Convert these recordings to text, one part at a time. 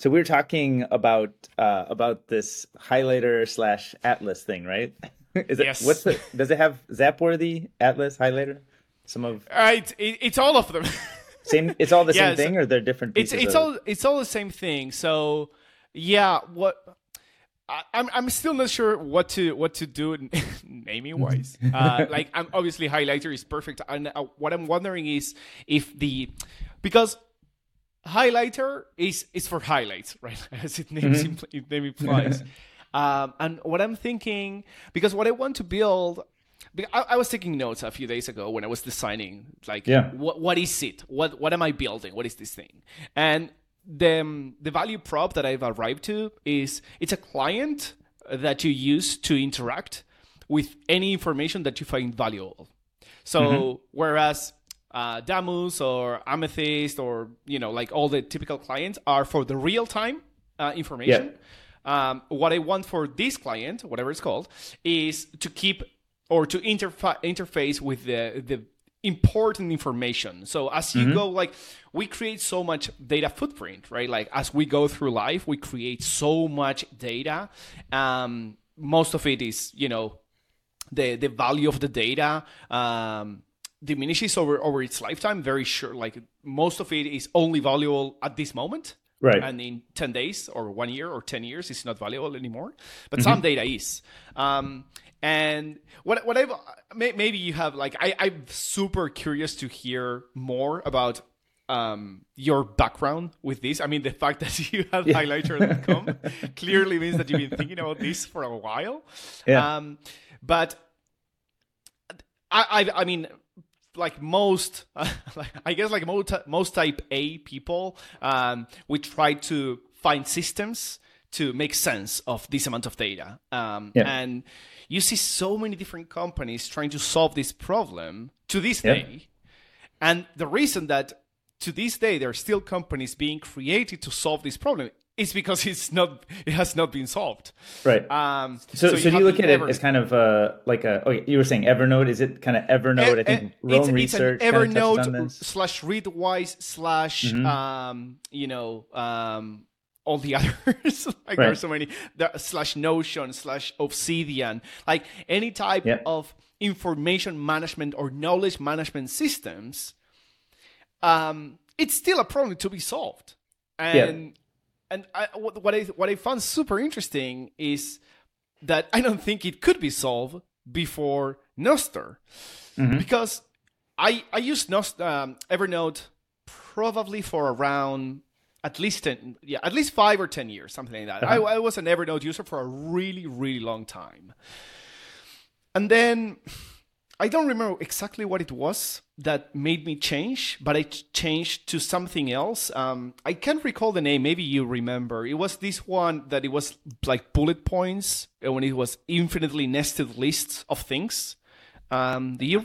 So we are talking about uh, about this highlighter slash atlas thing, right? Is it Yes. what's the does it have Zapworthy atlas highlighter? Some of Uh, it's, it, it's all of them. same. It's all the Yeah, same thing, or they're different it's pieces. it's of- all it's all the same thing. So yeah, what I, I'm I'm still not sure what to what to do naming wise. Uh, like I'm obviously highlighter is perfect, and uh, what I'm wondering is if the because highlighter is is for highlights, right? As it names impl- it name implies. um, and what I'm thinking because what I want to build. I, I was taking notes a few days ago when I was designing, like, Yeah. what what is it? What what am I building? What is this thing? And the um, the value prop that I've arrived to is it's a client that you use to interact with any information that you find valuable. So whereas uh, Damus or Amethyst or you know like all the typical clients are for the real time uh, information. Um, what I want for this client, whatever it's called, is to keep or to interfa- interface with the the important information. So as you go, like we create so much data footprint, right? Like as we go through life, we create so much data. Um, most of it is, you know, the the value of the data um, diminishes over over its lifetime. Very sure, like most of it is only valuable at this moment, Right. And in ten days or one year or ten years, it's not valuable anymore. But some data is. Um, and what what I've may, maybe you have like I I'm super curious to hear more about. Um, your background with this. I mean, the fact that you have highlighter.com clearly means that you've been thinking about this for a while. Yeah. Um, but I, I, I mean, like most, I guess, like most, most type A people, um, we try to find systems to make sense of this amount of data. Um, Yeah. And you see so many different companies trying to solve this problem to this Yeah. day. And the reason that to this day there are still companies being created to solve this problem is because it's not, it has not been solved. right. Um, so, so, do you look the at it Evernote. as kind of uh, like a? Okay, you were saying Evernote. Is it kind of Evernote? I think Eh, Roam it's, Research it's an kind of touches on Evernote this. Mm-hmm. slash Readwise slash um, you know um, all the others. like there are so many there, slash Notion slash Obsidian. Like any type Yeah. of information management or knowledge management systems. Um, it's still a problem to be solved, and and I, what what I what I found super interesting is that I don't think it could be solved before Nostr, because I I used Nost- um, Evernote probably for around at least ten yeah at least five or ten years something like that. I, I was an Evernote user for a really really long time, and then I don't remember exactly what it was that made me change, but I changed to something else. Um, I can't recall the name. Maybe you remember. It was this one that it was like bullet points uh, when it was infinitely nested lists of things. Um, do you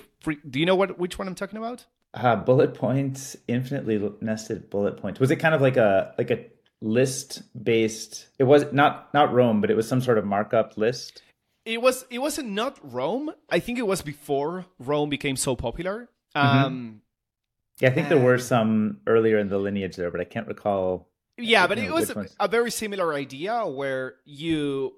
do you know what which one I'm talking about? Uh, bullet points, infinitely nested bullet points. Was it kind of like a like a list based? It was not not Roam, but it was some sort of markup list. It was it wasn't not Roam. I think it was before Roam became so popular. Mm-hmm. Um, Yeah, I think there were some earlier in the lineage there, but I can't recall. Yeah, but it was a, a very similar idea where you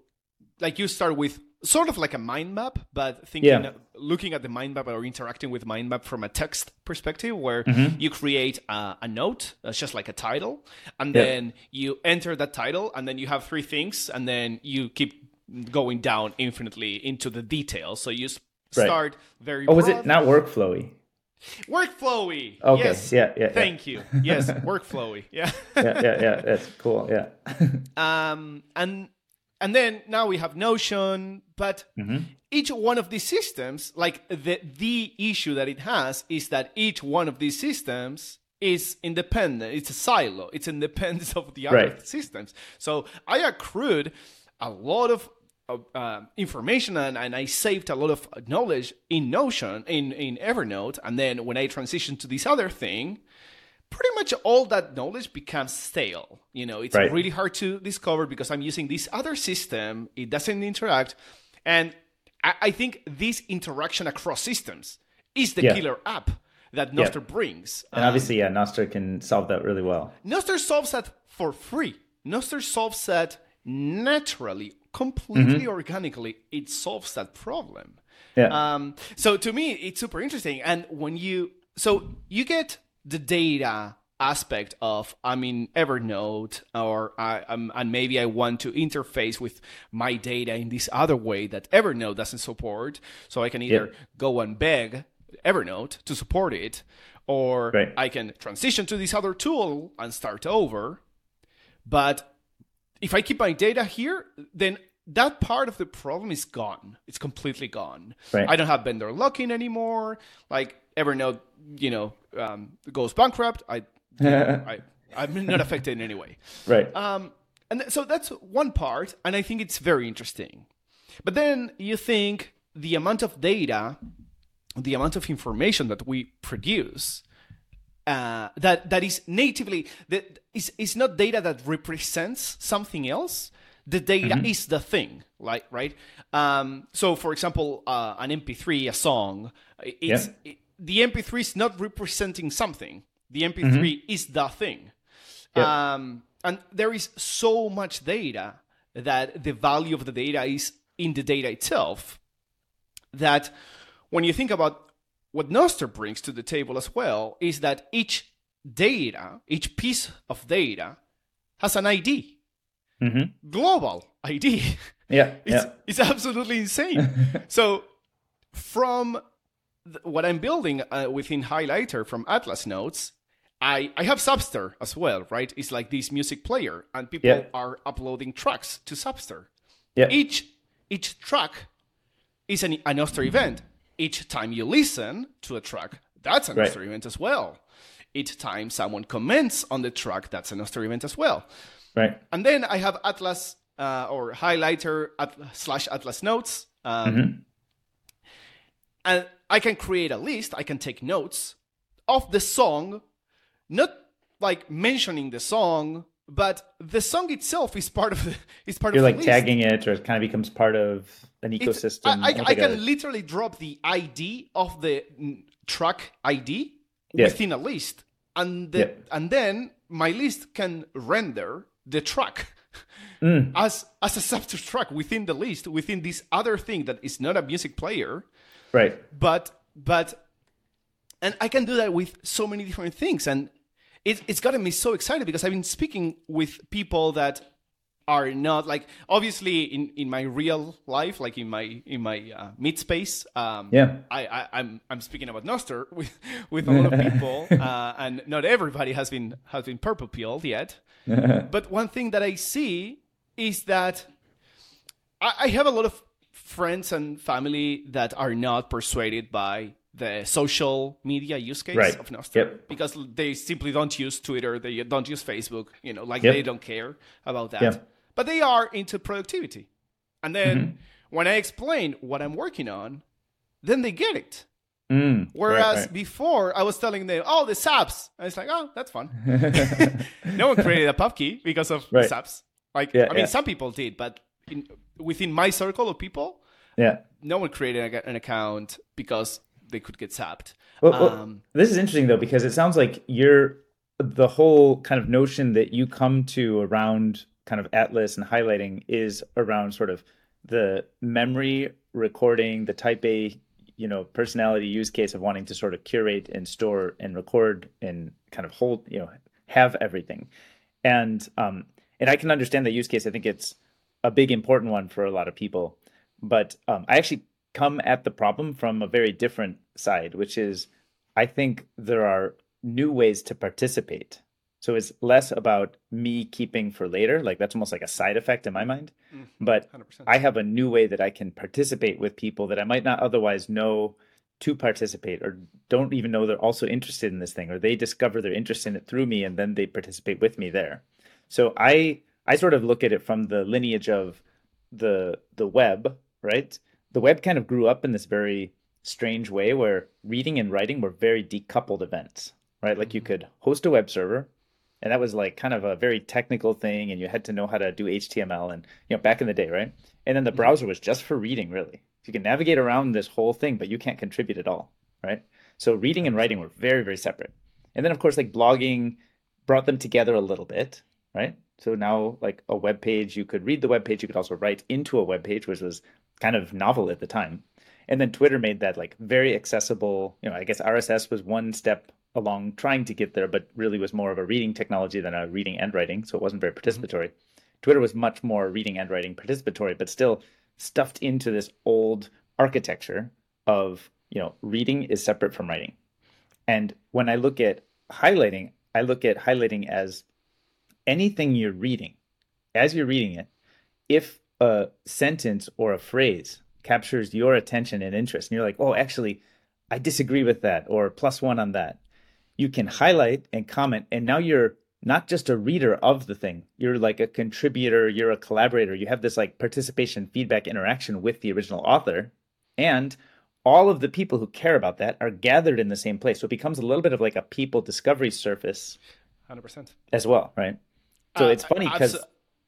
like you start with sort of like a mind map, but thinking Yeah. looking at the mind map or interacting with mind map from a text perspective where Mm-hmm. you create a, a note that's just like a title and Yeah. then you enter that title and then you have three things and then you keep going down infinitely into the details. So you s- Right. start very Oh, was it not workflowy? workflowy? Okay, Yes. yeah, yeah, yeah. Thank you. Yes, workflowy. Yeah. Yeah, yeah, yeah. That's cool. Yeah. um, and and then now we have Notion, but each one of these systems, like the the issue that it has is that each one of these systems is independent. It's a silo. It's independent of the other Right. systems. So I accrued a lot of, uh, information and, and I saved a lot of knowledge in Notion in in Evernote, and then when I transitioned to this other thing, pretty much all that knowledge becomes stale. You know, it's Right. really hard to discover because I'm using this other system. It doesn't interact, and I, I think this interaction across systems is the Yeah. killer app that Nostr brings. And obviously, yeah, Nostr can solve that really well. Nostr solves that for free Nostr solves that naturally, completely organically. It solves that problem. Yeah. Um, so to me, it's super interesting. And when you, so you get the data aspect of I'm in Evernote or I, um, and maybe I want to interface with my data in this other way that Evernote doesn't support. So I can either Yeah. go and beg Evernote to support it, or Right. I can transition to this other tool and start over. But if I keep my data here, then that part of the problem is gone. It's completely gone. Right. I don't have vendor locking anymore. Like Evernote, you know, um, goes bankrupt. I, I, I'm not affected in any way. right. Um, and th- so that's one part, and I think it's very interesting. But then you think the amount of data, the amount of information that we produce, uh, that that is natively that is is not data that represents something else. The data is the thing, like right. Um, so, for example, uh, an MP3, a song, it's Yeah. it, the MP3 is not representing something. The MP3 is the thing. Yeah. Um, and there is so much data that the value of the data is in the data itself that when you think about what Nostr brings to the table as well is that each data, each piece of data has an ID, Mm-hmm. global ID. Yeah. It's, yeah. it's absolutely insane. so, from th- what I'm building uh, within Highlighter from Atlas Notes, I, I have Subster as well, right? It's like this music player, and people Yeah. are uploading tracks to Subster. Yeah. Each each track is an, a Nostr event. Each time you listen to a track, that's an Right. Nostr event as well. Each time someone comments on the track, that's an Nostr event as well. Right. And then I have Atlas uh, or highlighter at, slash Atlas notes. Um, Mm-hmm. And I can create a list. I can take notes of the song, not like mentioning the song, but the song itself is part of the is part You're of like the list. tagging it, or it kind of becomes part of an It's- ecosystem. I, I, I like can literally drop the ID of the mm, track ID Yeah. within a list, and the, Yeah. and then my list can render the track Mm. as as a subtract track within the list within this other thing that is not a music player, right. but but and I can do that with so many different things, and it, it's gotten me so excited because I've been speaking with people that are not like obviously in, in my real life, like in my in my uh, mid space. Um, Yeah. I, I I'm I'm speaking about Nostr with with a lot of people, uh, and not everybody has been has been purple pilled yet. but one thing that I see is that I, I have a lot of friends and family that are not persuaded by the social media use case Right. of Nostr Yep. because they simply don't use Twitter, they don't use Facebook, you know, like Yep. they don't care about that. Yeah. But they are into productivity. And then Mm-hmm. when I explain what I'm working on, then they get it. Mm, Whereas right, before I was telling them, oh, the zaps. And it's like, oh, that's fun. no one created a pubkey because of Right. zaps. Like, Yeah, I mean, yeah. some people did, but in, within my circle of people, yeah. no one created an account because they could get zapped. Well, well, Um, this is interesting though because it sounds like you're the whole kind of notion that you come to around kind of Atlas and highlighting is around sort of the memory recording, the type A, you know, personality use case of wanting to sort of curate and store and record and kind of hold, you know, have everything. And um and I can understand the use case. I think it's a big important one for a lot of people. But um, I actually come at the problem from a very different side, which is I think there are new ways to participate. So it's less about me keeping for later, like that's almost like a side effect in my mm-hmm. mind. Mm-hmm. But 100%. I have a new way that I can participate with people that I might not otherwise know to participate or don't even know they're also interested in this thing or they discover they're interested in it through me and then they participate with me there. So I I sort of look at it from the lineage of the the web, right? The web kind of grew up in this very strange way where reading and writing were very decoupled events, right? Like you mm-hmm. could host a web server and that was like kind of a very technical thing and you had to know how to do html and you know back in the day right? And then the mm-hmm. browser was just for reading really. You can navigate around this whole thing but you can't contribute at all right? So reading and writing were very very separate. And then of course like blogging brought them together a little bit right? So now, like a web page, you could read the web page, you could also write into a web page, which was kind of novel at the time. And then Twitter made that like very accessible. You know, I guess RSS was one step along trying to get there, but really was more of a reading technology than a reading and writing. So it wasn't very mm-hmm. participatory. Mm-hmm. Twitter was much more reading and writing participatory, but still stuffed into this old architecture of, you know, reading is separate from writing. And when I look at highlighting, I look at highlighting as anything you're reading. As you're reading it, if a sentence or a phrase captures your attention and interest, and you're like, oh, actually, I disagree with that, or plus one on that, you can highlight and comment. And now you're not just a reader of the thing, you're like a contributor, you're a collaborator. You have this like participation, feedback, interaction with the original author. And all of the people who care about that are gathered in the same place. So it becomes a little bit of like a people discovery surface 100%. as well, right? So uh, it's funny because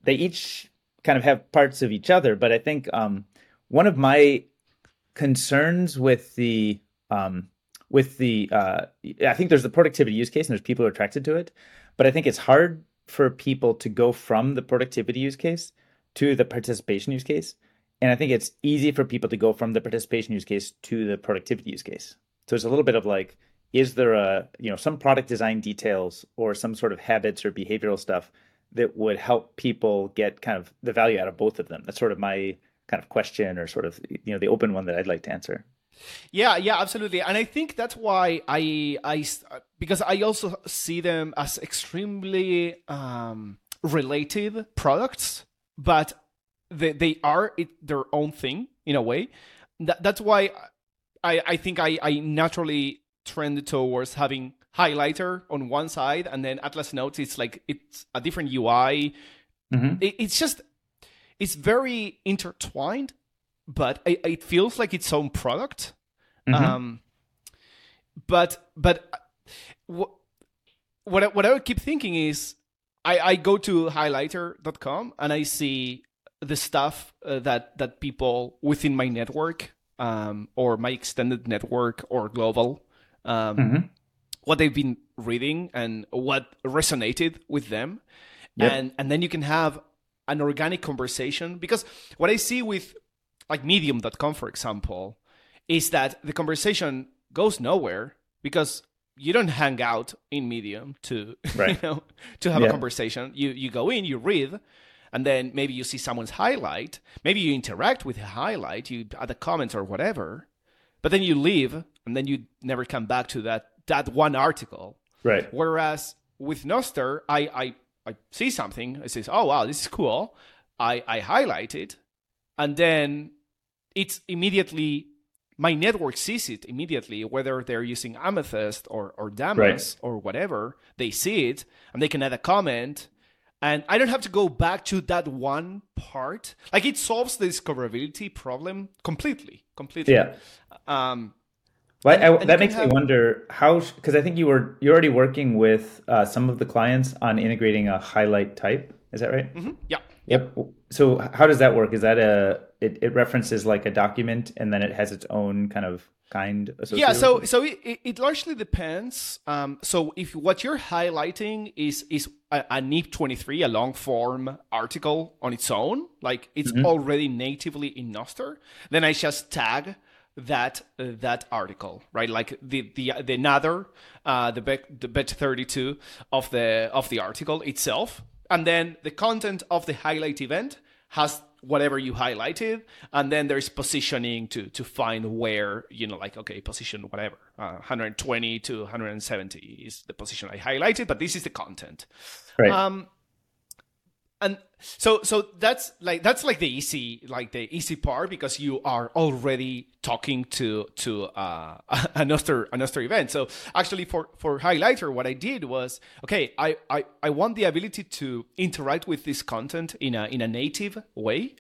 they each kind of have parts of each other. But I think um, one of my concerns with the um, with the uh, I think there's the productivity use case and there's people who are attracted to it, but I think it's hard for people to go from the productivity use case to the participation use case and I think it's easy for people to go from the participation use case to the productivity use case. So it's a little bit of like, is there a, you know, some product design details or some sort of habits or behavioral stuff that would help people get kind of the value out of both of them? That's sort of my kind of question or sort of, you know, the open one that I'd like to answer. Yeah, yeah, absolutely. And I think that's why I, I, because I also see them as extremely um, related products, but they, they are it, their own thing in a way. That, that's why I, I think I, I naturally trend towards having highlighter on one side and then Atlas Notes. It's like it's a different UI. Mm-hmm. It, it's just it's very intertwined, but it, it feels like its own product. Mm-hmm. Um, but but what what I, what I would keep thinking is I, I go to highlighter.com and I see the stuff uh, that that people within my network um, or my extended network or global um, mm-hmm. what they've been reading and what resonated with them yep. and and then you can have an organic conversation because what i see with like medium.com for example is that the conversation goes nowhere because you don't hang out in medium to right. you know to have yeah. a conversation you you go in you read and then maybe you see someone's highlight, maybe you interact with a highlight, you add a comment or whatever, but then you leave and then you never come back to that that one article. Right. Whereas with Nostr, I I, I see something, I say, oh wow, this is cool. I, I highlight it, and then it's immediately my network sees it immediately, whether they're using Amethyst or, or Damus right. or whatever, they see it and they can add a comment and I don't have to go back to that one part. Like it solves the discoverability problem completely, completely. Yeah. Um, well, and, I, and that makes have... me wonder how, because I think you were you're already working with uh, some of the clients on integrating a highlight type. Is that right? Mm-hmm. Yeah. Yep. So how does that work? Is that a it, it references like a document and then it has its own kind of kind yeah so so it, it largely depends um, so if what you're highlighting is is a, a NIP 23 a long form article on its own like it's mm-hmm. already natively in Nostr then i just tag that uh, that article right like the the the another uh the bet the bech32 of the of the article itself and then the content of the highlight event has whatever you highlighted and then there's positioning to to find where you know like okay position whatever uh, 120 to 170 is the position i highlighted but this is the content. Right. Um and so so that's like that's like the easy like the easy part because you are already talking to to uh, another another event so actually for for highlighter what i did was okay i i, I want the ability to interact with this content in a in a native way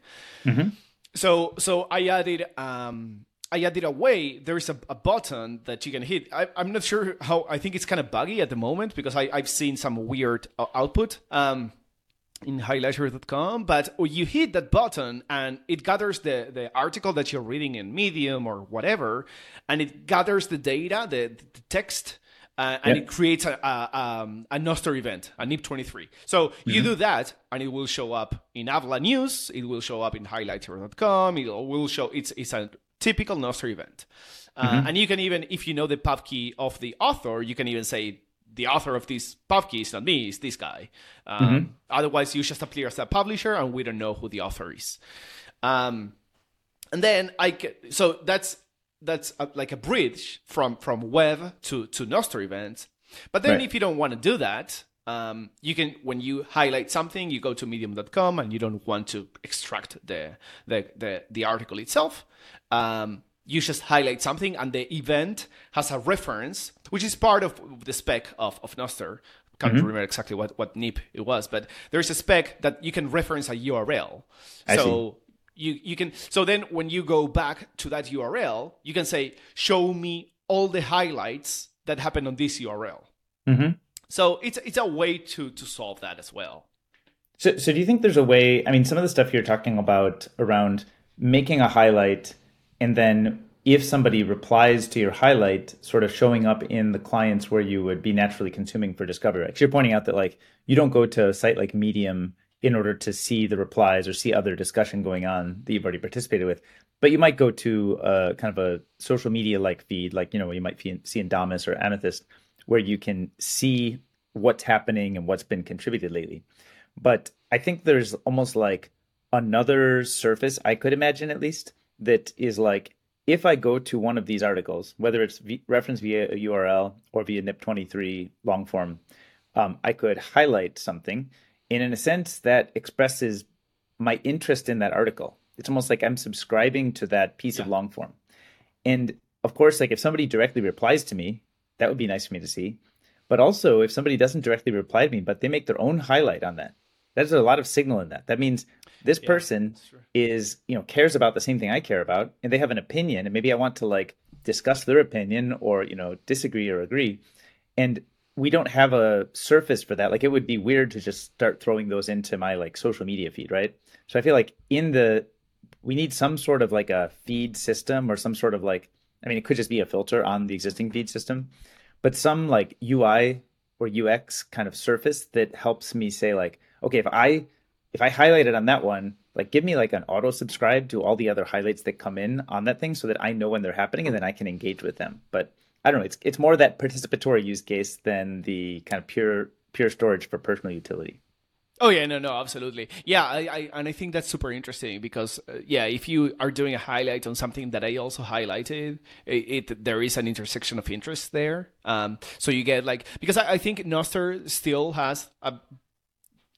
mm-hmm. so so i added um I added a way. There's a, a button that you can hit. I, am not sure how. I think it's kind of buggy at the moment because I, I've seen some weird uh, output. Um, in highlighter.com, but you hit that button and it gathers the, the article that you're reading in Medium or whatever, and it gathers the data, the, the text, uh, and yep. it creates a, a, um, a Nostr event, a NIP23. So mm-hmm. you do that, and it will show up in Habla News. It will show up in highlighter.com. It will show it's it's a typical Nostr event, uh, mm-hmm. and you can even if you know the pub key of the author, you can even say the author of this pub key is not me, it's this guy. Um, mm-hmm. Otherwise, you just appear as a publisher, and we don't know who the author is. Um, and then I get, so that's that's a, like a bridge from from web to to Nostr events. But then right. if you don't want to do that, um, you can when you highlight something, you go to medium.com and you don't want to extract the the the, the article itself. Um, you just highlight something and the event has a reference, which is part of the spec of, of Nostr. Can't mm-hmm. remember exactly what, what NIP it was, but there's a spec that you can reference a URL. I so see you you can so then when you go back to that URL, you can say, show me all the highlights that happen on this URL. Mm-hmm. So it's it's a way to to solve that as well. So so do you think there's a way? I mean, some of the stuff you're talking about around making a highlight and then if somebody replies to your highlight, sort of showing up in the clients where you would be naturally consuming for discovery. Because you're pointing out that like you don't go to a site like Medium in order to see the replies or see other discussion going on that you've already participated with. But you might go to a kind of a social media like feed, like you know you might see in Damus or Amethyst, where you can see what's happening and what's been contributed lately. But I think there's almost like another surface I could imagine at least that is like if I go to one of these articles, whether it's v- referenced via a URL or via NIP23 long form, um, I could highlight something and in a sense that expresses my interest in that article. It's almost like i'm subscribing to that piece yeah. of long form. And of course like if somebody directly replies to me that would be nice for me to see. But also if somebody doesn't directly reply to me but they make their own highlight on that there's a lot of signal in that. That means this yeah, person is you know cares about the same thing i care about and they have an opinion and maybe i want to like discuss their opinion or you know disagree or agree and we don't have a surface for that. Like it would be weird to just start throwing those into my like social media feed, right? So I feel like in the we need some sort of like a feed system or some sort of like I mean it could just be a filter on the existing feed system, but some like UI or UX kind of surface that helps me say like, okay, if I if I highlight it on that one, like give me like an auto subscribe to all the other highlights that come in on that thing so that I know when they're happening and then I can engage with them. But I don't know. It's it's more that participatory use case than the kind of pure pure storage for personal utility. Oh yeah, no, no, absolutely. Yeah, I, I and I think that's super interesting because uh, yeah, if you are doing a highlight on something that I also highlighted, it, it there is an intersection of interest there. Um, so you get like because I, I think Nostr still has a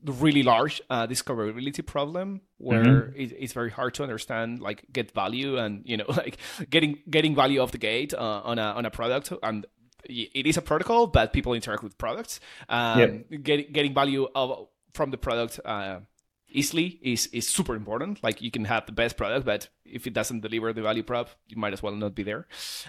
really large uh, discoverability problem where mm-hmm. it, it's very hard to understand like get value and you know like getting getting value off the gate uh, on a on a product and it is a protocol but people interact with products um, yep. get, getting value of, from the product uh, easily is is super important like you can have the best product but if it doesn't deliver the value prop you might as well not be there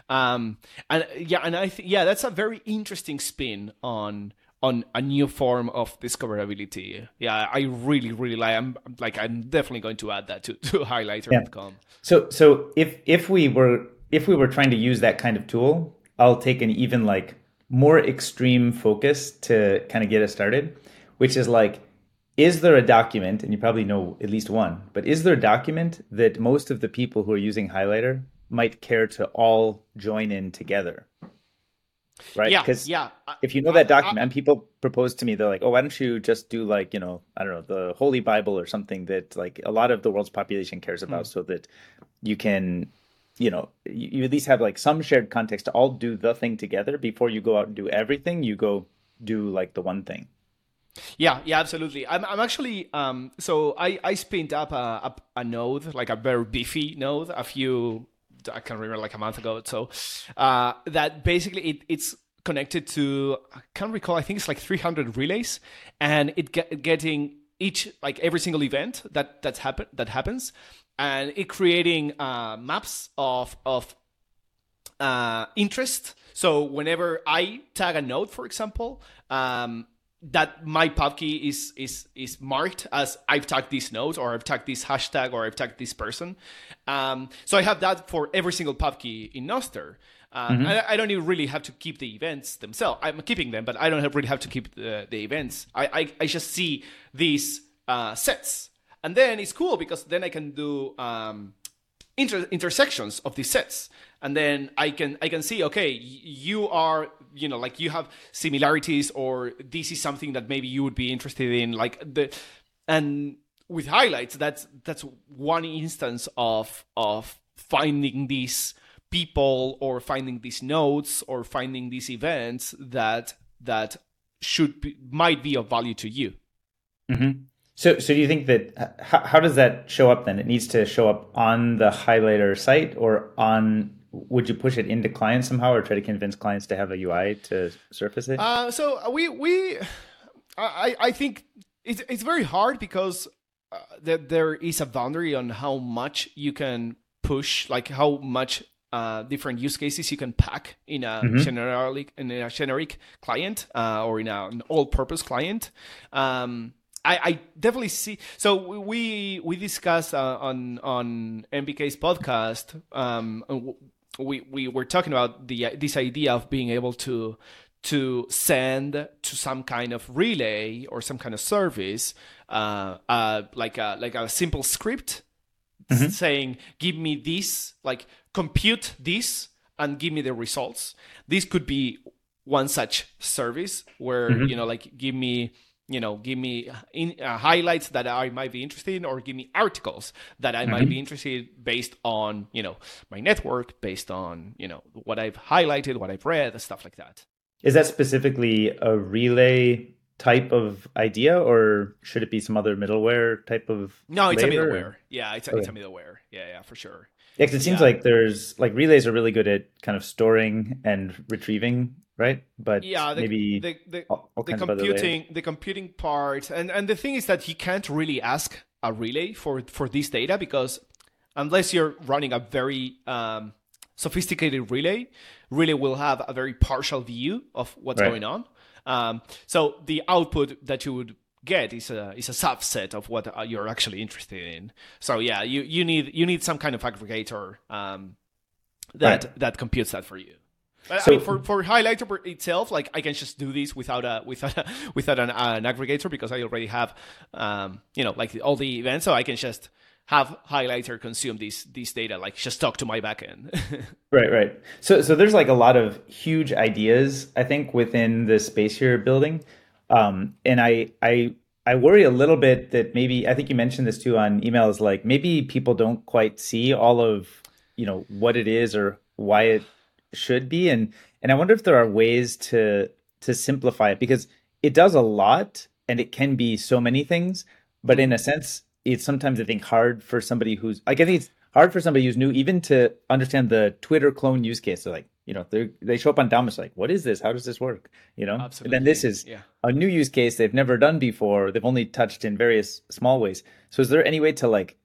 um, and yeah and i think yeah that's a very interesting spin on on a new form of discoverability. Yeah, I really, really like. I'm like, I'm definitely going to add that to to highlighter.com. Yeah. So, so if if we were if we were trying to use that kind of tool, I'll take an even like more extreme focus to kind of get us started, which is like, is there a document? And you probably know at least one, but is there a document that most of the people who are using highlighter might care to all join in together? Right? Yeah, because yeah. if you know that document, I, I, and people propose to me, they're like, "Oh, why don't you just do like you know, I don't know, the Holy Bible or something that like a lot of the world's population cares about, mm. so that you can, you know, you, you, at least have like some shared context to all do the thing together before you go out and do everything. You go do like the one thing." Yeah, yeah, absolutely. I'm, I'm actually, um, so I, I spinned up a, a, a node, like a very beefy node, a few I can't remember like a month ago. So uh, that basically it, it's connected to I can't recall. I think it's like 300 relays, and it get, getting each like every single event that that's happen that happens, and it creating uh, maps of of uh, interest. So whenever I tag a node, for example, um, that my pub key is is is marked as I've tagged this node or I've tagged this hashtag or I've tagged this person. Um, so I have that for every single pub key in Nostr. Uh, mm-hmm. I, I, don't even really have to keep the events themselves. I'm keeping them, but I don't have, really have to keep the, the events. I, I, I just see these uh, sets, and then it's cool because then I can do um, inter- intersections of these sets, and then I can I can see okay, you are you know like you have similarities, or this is something that maybe you would be interested in, like the and with highlights that's that's one instance of of finding these people or finding these notes or finding these events that that should be, might be of value to you. Mm-hmm. So, so do you think that how, how does that show up then? It needs to show up on the highlighter site or on. Would you push it into clients somehow, or try to convince clients to have a UI to surface it? Uh, so we we I I think it's it's very hard because uh, that there is a boundary on how much you can push, like how much uh, different use cases you can pack in a mm-hmm. generic in a generic client uh, or in a, an all-purpose client. Um, I, I, definitely see. So we we discussed uh, on on MBK's podcast. Um, we we were talking about the this idea of being able to to send to some kind of relay or some kind of service, uh, uh, like a like a simple script mm-hmm. saying, "Give me this," like compute this and give me the results. This could be one such service where mm-hmm. you know, like, give me you know, give me in, uh, highlights that I might be interested in, or give me articles that I mm-hmm. might be interested based on, you know, my network, based on, you know, what I've highlighted, what I've read, stuff like that. Is that specifically a relay type of idea, or should it be some other middleware type of? No, it's a middleware. Yeah, it's a, okay. it's a middleware. Yeah, yeah, for sure. Yeah, because it seems yeah. like there's like relays are really good at kind of storing and retrieving, right? But yeah, the, maybe the the, all, all the computing the computing part, and and the thing is that you can't really ask a relay for for this data because unless you're running a very um, sophisticated relay, relay will have a very partial view of what's right. going on. Um, so the output that you would get is a is a subset of what uh, you're actually interested in. So yeah, you, you need you need some kind of aggregator um, that right. that computes that for you. But, so, I mean, for for highlighter itself, like I can just do this without a without a, without an, uh, an aggregator because I already have um, you know like all the events, so I can just have highlighter consume these these data like just talk to my backend. Right right. So so there's like a lot of huge ideas i think within the space you're building. Um, and i i i worry a little bit that maybe i think you mentioned this too on emails like maybe people don't quite see all of you know what it is or why it should be and and i wonder if there are ways to to simplify it because it does a lot and it can be so many things but in a mm-hmm. sense it's sometimes I think hard for somebody who's like I think it's hard for somebody who's new even to understand the Twitter clone use case. So like you know they they show up on Damus like what is this? How does this work? You know, Absolutely. and then this is yeah. a new use case they've never done before. They've only touched in various small ways. So is there any way to like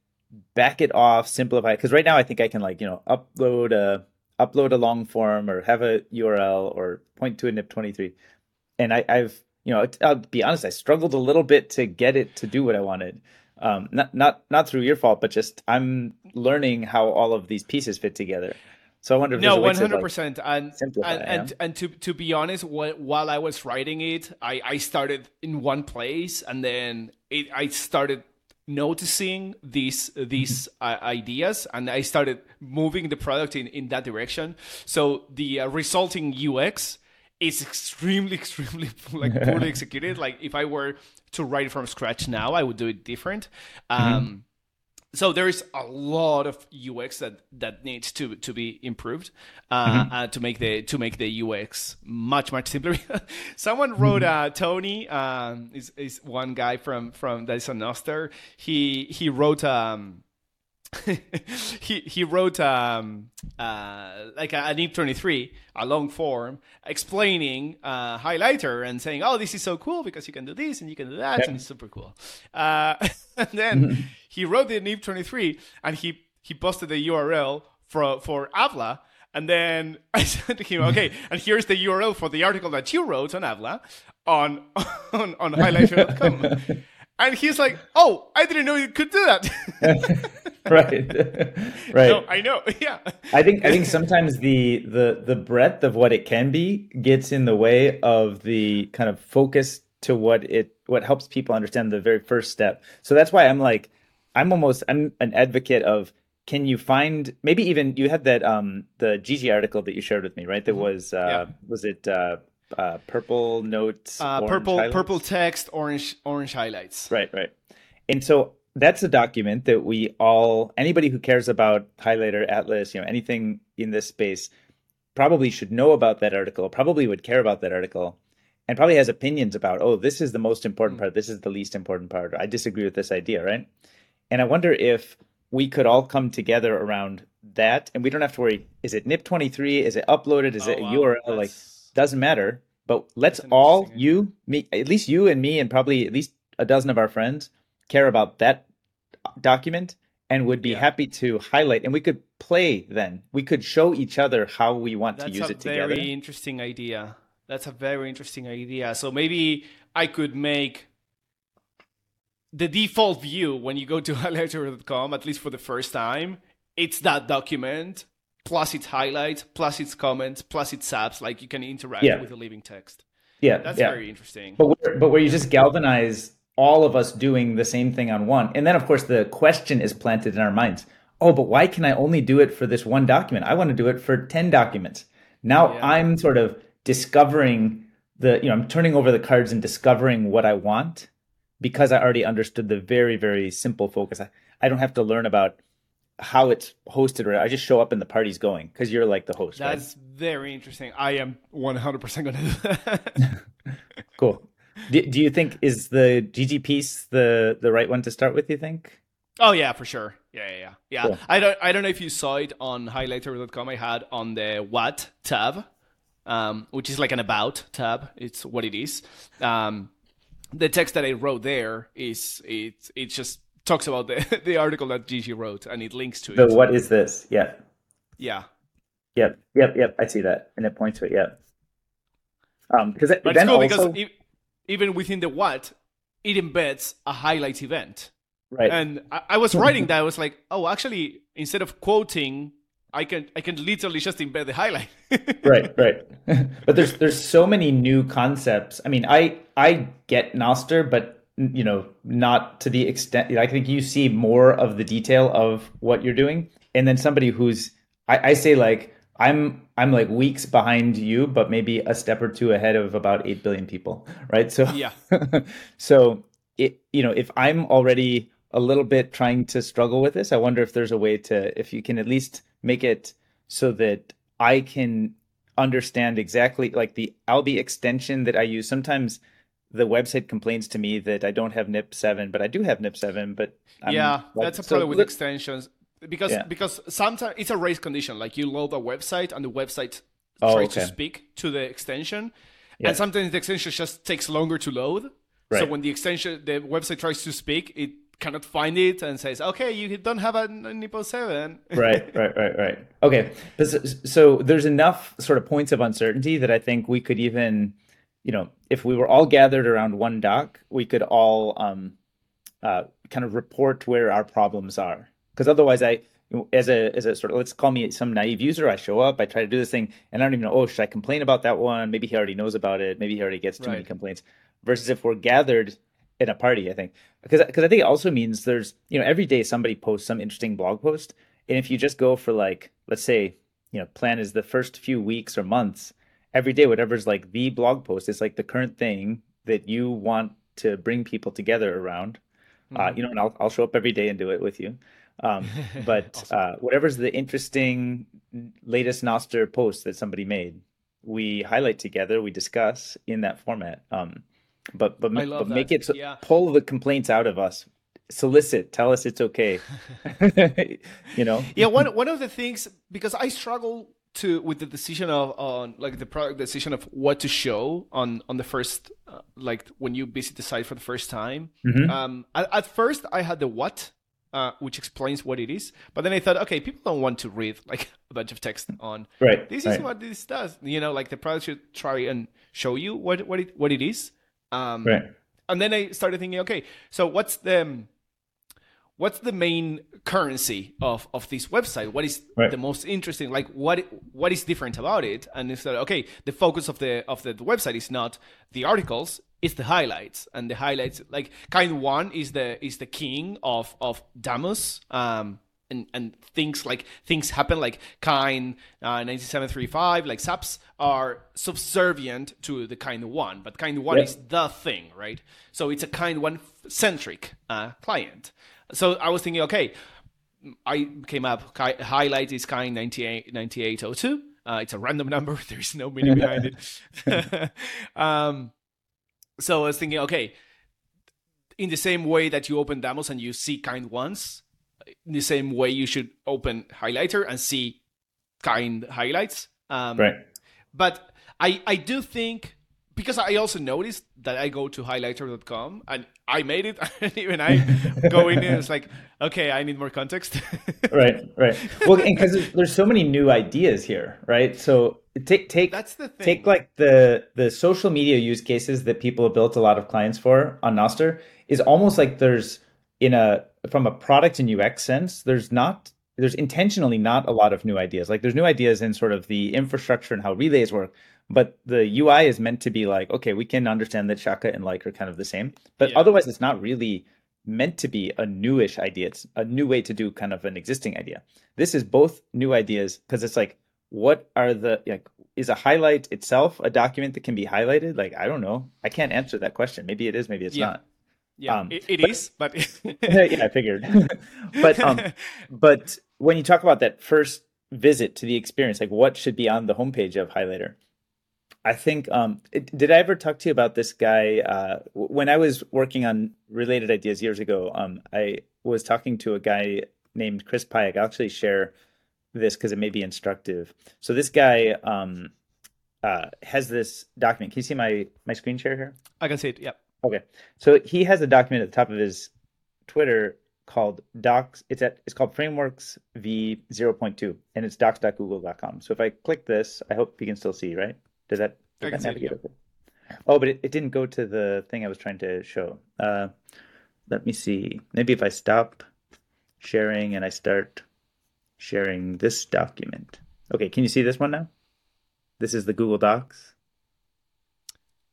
back it off, simplify? Because right now I think I can like you know upload a upload a long form or have a URL or point to a NIP23, and I, I've you know I'll be honest I struggled a little bit to get it to do what I wanted um, not not not through your fault, but just I'm learning how all of these pieces fit together. So I wonder if no, one hundred percent. And and, and, and to to be honest, while I was writing it, I I started in one place, and then it, I started noticing these these mm-hmm. uh, ideas, and I started moving the product in in that direction. So the uh, resulting UX is extremely extremely like poorly executed. Like if I were to write it from scratch now, I would do it different. Mm-hmm. Um, so there is a lot of UX that that needs to to be improved uh, mm-hmm. uh, to make the to make the UX much much simpler. Someone wrote mm-hmm. uh, Tony um, is is one guy from from that is an Nostr. He he wrote um, he he wrote um, uh, like a, an NIP23, a long form, explaining uh, highlighter and saying, "Oh, this is so cool because you can do this and you can do that, and it's super cool." Uh, and then mm-hmm. He wrote the NIP23 and he he posted the URL for for Habla. And then I said to him, "Okay, and here's the URL for the article that you wrote on Habla on on on highlighter.com." and he's like, "Oh, I didn't know you could do that." right, right. No, I know. Yeah. I think I think sometimes the the the breadth of what it can be gets in the way of the kind of focus to what it what helps people understand the very first step. So that's why I'm like I'm almost I'm an advocate of can you find maybe even you had that um the Gigi article that you shared with me, right? That was uh Yeah. was it uh uh purple notes Uh, purple highlights? purple text, orange orange highlights. Right, right. And so that's a document that we all, anybody who cares about Highlighter, Atlas, you know, anything in this space, probably should know about that article, probably would care about that article, and probably has opinions about, oh, this is the most important part, this is the least important part. I disagree with this idea, right? And I wonder if we could all come together around that, and we don't have to worry, is it NIP23? Is it uploaded? Is Oh, it a wow. URL? Like, doesn't matter. But let's all you me at least you and me and probably at least a dozen of our friends care about that document and would be Yeah. happy to highlight and we could play then we could show each other how we want That's to use it together that's a very interesting idea. That's a very interesting idea. So maybe I could make the default view when you go to highlighter.com, at least for the first time, it's that document plus its highlights, plus its comments, plus its apps. Like you can interact Yeah. with the living text. yeah That's yeah very interesting. but where, but where you just galvanize all of us doing the same thing on one and then of course the question is planted in our minds oh but why can i only do it for this one document i want to do it for 10 documents now Yeah. i'm sort of discovering the you know i'm turning over the cards and discovering what i want because i already understood the very very simple focus i, I don't have to learn about how it's hosted or i just show up and the party's going because you're like the host right? That's very interesting. I am 100% going to do that. cool do, do you think is the Gigi piece the the right one to start with you think Oh yeah, for sure. Yeah, yeah, yeah. yeah. Cool. I don't I don't know if you saw it on highlighter.com. I had on the what tab, um, which is like an about tab. It's what it is. Um, the text that I wrote there is it it just talks about the the article that Gigi wrote and it links to the it. what is this yeah Yeah. Yep, yep, yep. I see that, and it points to it. Yep. Um, because But then it's cool also, because e- even within the what, it embeds a highlight event. right, And I, I was writing that I was like, oh, actually, instead of quoting, I can I can literally just embed the highlight. right, right. but there's there's so many new concepts. I mean, I I get Nostr, but you know, not to the extent. I think you see more of the detail of what you're doing, and then somebody who's I, I say like I'm I'm like weeks behind you, but maybe a step or two ahead of about eight billion people, right? So Yeah. so it you know if I'm already a little bit trying to struggle with this, I wonder if there's a way to if you can at least make it so that I can understand exactly like the Alby extension that I use. Sometimes the website complains to me that I don't have NIP seven, but I do have NIP seven. But I'm, yeah, like, that's a so problem with look- extensions because Yeah. because sometimes it's a race condition. Like you load a website and the website Oh, tries to speak to the extension, Yeah. and sometimes the extension just takes longer to load. So when the extension the website tries to speak, it cannot find it and says, "Okay, you don't have a Nipo seven. right, right, right, right. Okay, so, so there's enough sort of points of uncertainty that I think we could even, you know, if we were all gathered around one doc, we could all um, uh, kind of report where our problems are. Because otherwise, I, as a as a sort of let's call me some naive user, I show up, I try to do this thing, and I don't even know. Oh, should I complain about that one? Maybe he already knows about it. Maybe he already gets too many complaints. Versus if we're gathered in a party, I think because because I think it also means there's you know every day somebody posts some interesting blog post, and if you just go for like let's say you know plan is the first few weeks or months, every day whatever's like the blog post is like the current thing that you want to bring people together around. Uh, you know, and I'll I'll show up every day and do it with you. Um, but uh, whatever's the interesting latest Nostr post that somebody made, we highlight together, we discuss in that format. Um, but but, but make it so, Yeah. pull the complaints out of us, solicit, tell us it's okay. you know, yeah one one of the things because i struggle to with the decision of on like the product decision of what to show on on the first uh, like when you visit the site for the first time Mhm. um at, at first i had the what uh, which explains what it is but then i thought okay people don't want to read like a bunch of text on right? this right. is what this does you know like the product should try and show you what what it what it is um right. and then I started thinking, okay, so what's the what's the main currency of of this website? What is Right. the most interesting? Like what what is different about it? And it's okay the focus of the of the website is not the articles it's the highlights. And the highlights like kind one is the is the king of of Damus um and, and things like things happen like kind uh, 9735 like zaps are subservient to the kind one but kind one Yeah. is the thing right? So it's a kind one centric uh, client. So i was thinking okay i came up highlight is kind 98 9802 uh, it's a random number there's no meaning behind it. Um, so i was thinking okay in the same way that you open Damus and you see kind ones the same way you should open highlighter and see kind highlights um, Right. but I, I do think because I also noticed that I go to highlighter.com and I made it and even I go in and it's like okay I need more context Right. Right. Well, because there's, there's so many new ideas here, right? So take take that's the thing take like the the social media use cases that people have built a lot of clients for on Nostr is almost like there's in a from a product and UX sense, there's not there's intentionally not a lot of new ideas. Like there's new ideas in sort of the infrastructure and how relays work, but the UI is meant to be like, okay, we can understand that Shaka and like are kind of the same, but Yeah. otherwise it's not really meant to be a newish idea. It's a new way to do kind of an existing idea. This is both new ideas because it's like, what are the like? Is a highlight itself a document that can be highlighted? Like I don't know. I can't answer that question. Maybe it is. Maybe it's Yeah. not. Yeah um, it, it is but yeah, I figured. but um, but when you talk about that first visit to the experience, like what should be on the homepage of Highlighter? I think um, it, did I ever talk to you about this guy uh, when I was working on related ideas years ago? Um, I was talking to a guy named Chris Pyack. I'll actually share this because it may be instructive. So this guy um, uh, has this document. Can you see my my screen share here? I can see it yeah Okay. So he has a document at the top of his Twitter called docs. It's at it's called frameworks v 0.2 and it's docs.google.com. So if I click this, I hope you can still see, right? Does that, does that see it, yeah. Oh, but it, it didn't go to the thing I was trying to show. Uh, let me see. Maybe if I stop sharing and I start sharing this document. Okay, can you see this one now? This is the Google Docs.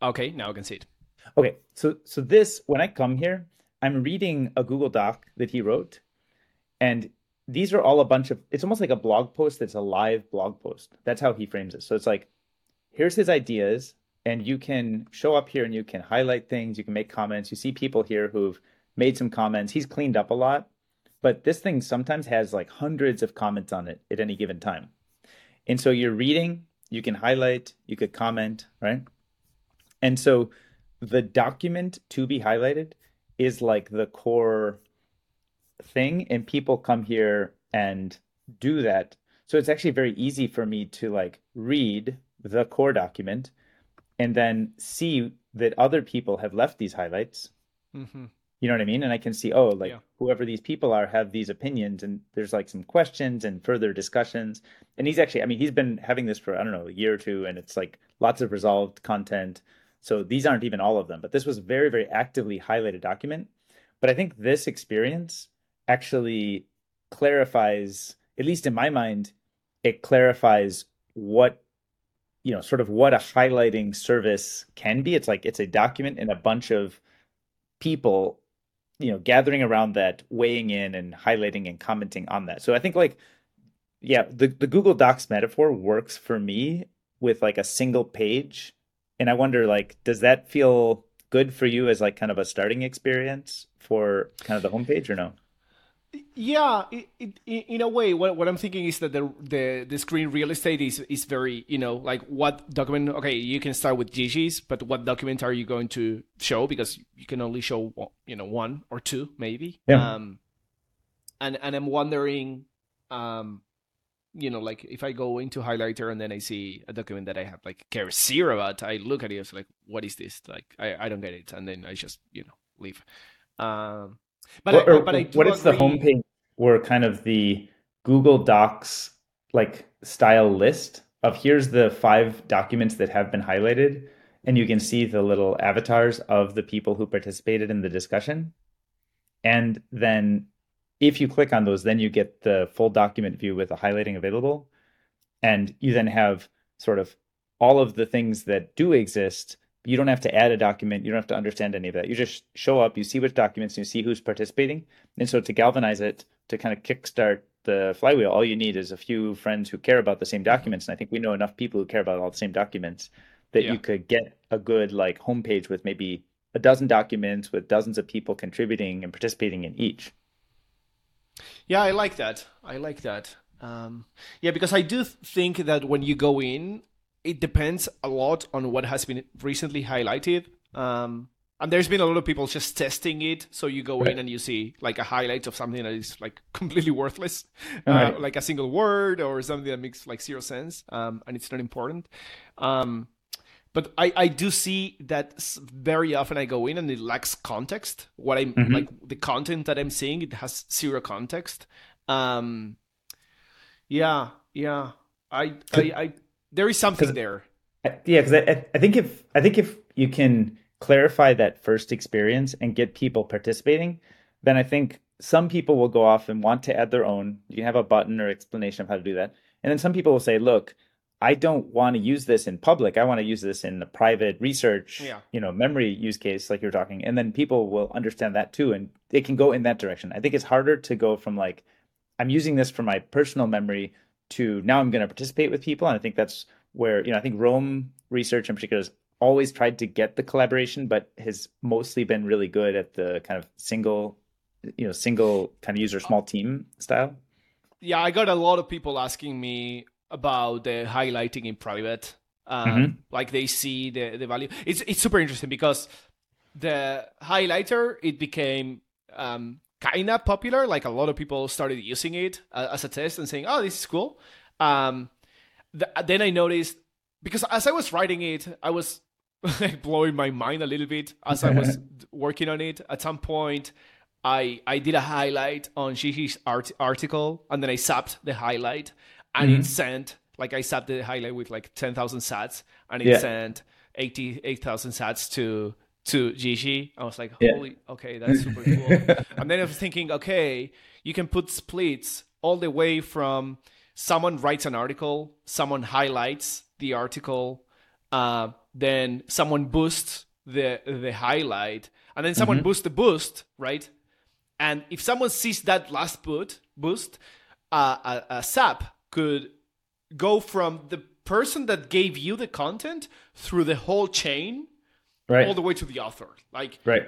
okay now I can see it Okay, so so this when I come here, I'm reading a Google Doc that he wrote, and these are all a bunch of. It's almost like a blog post that's a live blog post. That's how he frames it. So it's like, here's his ideas, and you can show up here and you can highlight things. You can make comments. You see people here who've made some comments. He's cleaned up a lot, but this thing sometimes has like hundreds of comments on it at any given time. And so you're reading, you can highlight, you could comment, right? And so the document to be highlighted is like the core thing and people come here and do that. So it's actually very easy for me to like read the core document and then see that other people have left these highlights. Hmm you know what i mean? And i can see oh like Yeah. whoever these people are have these opinions and there's like some questions and further discussions. And he's actually i mean he's been having this for i don't know a year or two and it's like lots of resolved content so these aren't even all of them but this was very very actively highlighted document. But i think this experience actually clarifies at least in my mind it clarifies what you know sort of what a highlighting service can be. It's like it's a document and a bunch of people you know gathering around that weighing in and highlighting and commenting on that. So i think like yeah the, the google docs metaphor works for me with like a single page and i wonder like does that feel good for you as like kind of a starting experience for kind of the homepage or no Yeah, it, it, in a way, what, what I'm thinking is that the, the the screen real estate is is very you know like what document. Okay, you can start with Gigi's, but what document are you going to show? Because you can only show you know one or two maybe. Yeah. Um, and and I'm wondering, um, you know, like if I go into highlighter and then I see a document that I have like care zero about, I look at it, it's like, what is this? Like I I don't get it, and then I just you know leave. Um, but what, I, or but I what if the agree- homepage were kind of the Google Docs like style list of here's the five documents that have been highlighted, and you can see the little avatars of the people who participated in the discussion, and then if you click on those, then you get the full document view with the highlighting available. And you then have sort of all of the things that do exist. You don't have to add a document. You don't have to understand any of that. You just show up, you see which documents, you see who's participating. And so to galvanize it, to kind of kickstart the flywheel, all you need is a few friends who care about the same documents. And I think we know enough people who care about all the same documents that yeah. you could get a good like homepage with maybe a dozen documents with dozens of people contributing and participating in each. Yeah, I like that. I like that. Um, yeah, because I do think that when you go in, it depends a lot on what has been recently highlighted. Um, and there's been a lot of people just testing it. So you go right. in and you see like a highlight of something that is like completely worthless, uh, like a single word or something that makes like zero sense, um, and it's not important. Um, but I, I do see that very often I go in and it lacks context. What I'm mm-hmm. like the content that I'm seeing, it has zero context. Um, yeah, yeah. I, I, I there is something there. Yeah, because I, I think if I think if you can clarify that first experience and get people participating, then I think some people will go off and want to add their own. You can have a button or explanation of how to do that, and then some people will say, "Look, I don't want to use this in public. I want to use this in a private research, yeah. you know, memory use case, like you're talking. And then people will understand that too, and they can go in that direction. I think it's harder to go from like, I'm using this for my personal memory to now I'm going to participate with people. And I think that's where, you know, I think Roam Research in particular has always tried to get the collaboration, but has mostly been really good at the kind of single, you know, single kind of user small team style. Yeah, I got a lot of people asking me about the highlighting in private. Um, mm-hmm. Like they see the, the value. It's it's super interesting because the highlighter it became um, kind of popular. Like a lot of people started using it uh, as a test and saying, "Oh, this is cool." Um, the, then I noticed because as I was writing it, I was like blowing my mind a little bit as I was working on it. At some point, I I did a highlight on Gigi's art- article, and then I zapped the highlight, and mm-hmm. it sent like I sat the highlight with like ten thousand sats, and it yeah. sent eighty eight thousand sats to to Gigi. I was like, holy, yeah. okay, that's super cool. and then I was thinking, okay, you can put splits all the way from someone writes an article, someone highlights the article, uh, then someone boosts the the highlight, and then someone mm-hmm. boosts the boost, right? And if someone sees that last boot boost, uh, a, a zap could go from the person that gave you the content through the whole chain right. all the way to the author. Like right.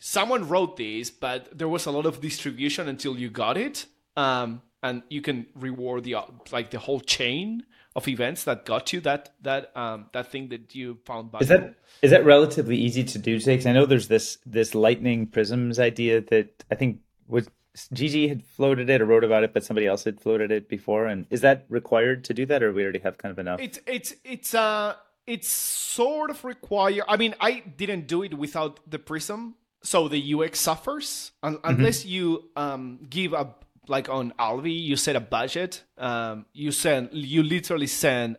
someone wrote this, but there was a lot of distribution until you got it. Um, and you can reward the like the whole chain of events that got you that that um, that thing that you found valuable. Is that is that relatively easy to do today? Because I know there's this this lightning prisms idea that I think was Gigi had floated it or wrote about it, but somebody else had floated it before. And is that required to do that, or we already have kind of enough? It's it's it's uh it's sort of required. I mean, I didn't do it without the prism, so the UX suffers mm-hmm. unless you um give a like on Alby, you set a budget. Um, you send you literally send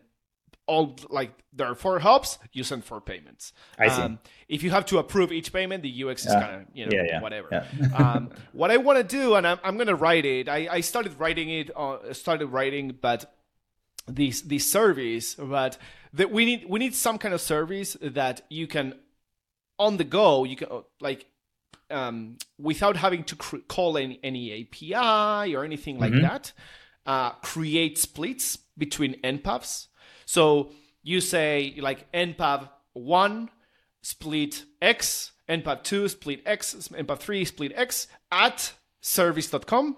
all like there are four hubs, you send four payments. I see. Um, if you have to approve each payment, the UX is kind of you know yeah, yeah, whatever. Um, what I want to do, and I'm, I'm going to write it. I, I started writing it. Uh, started writing, but these this service, but that we need we need some kind of service that you can on the go. You can like um, without having to cr- call any, any API or anything like mm-hmm. that. Uh, create splits between npubs so you say like npub one split x, npub two split x, npub three split x at service.com,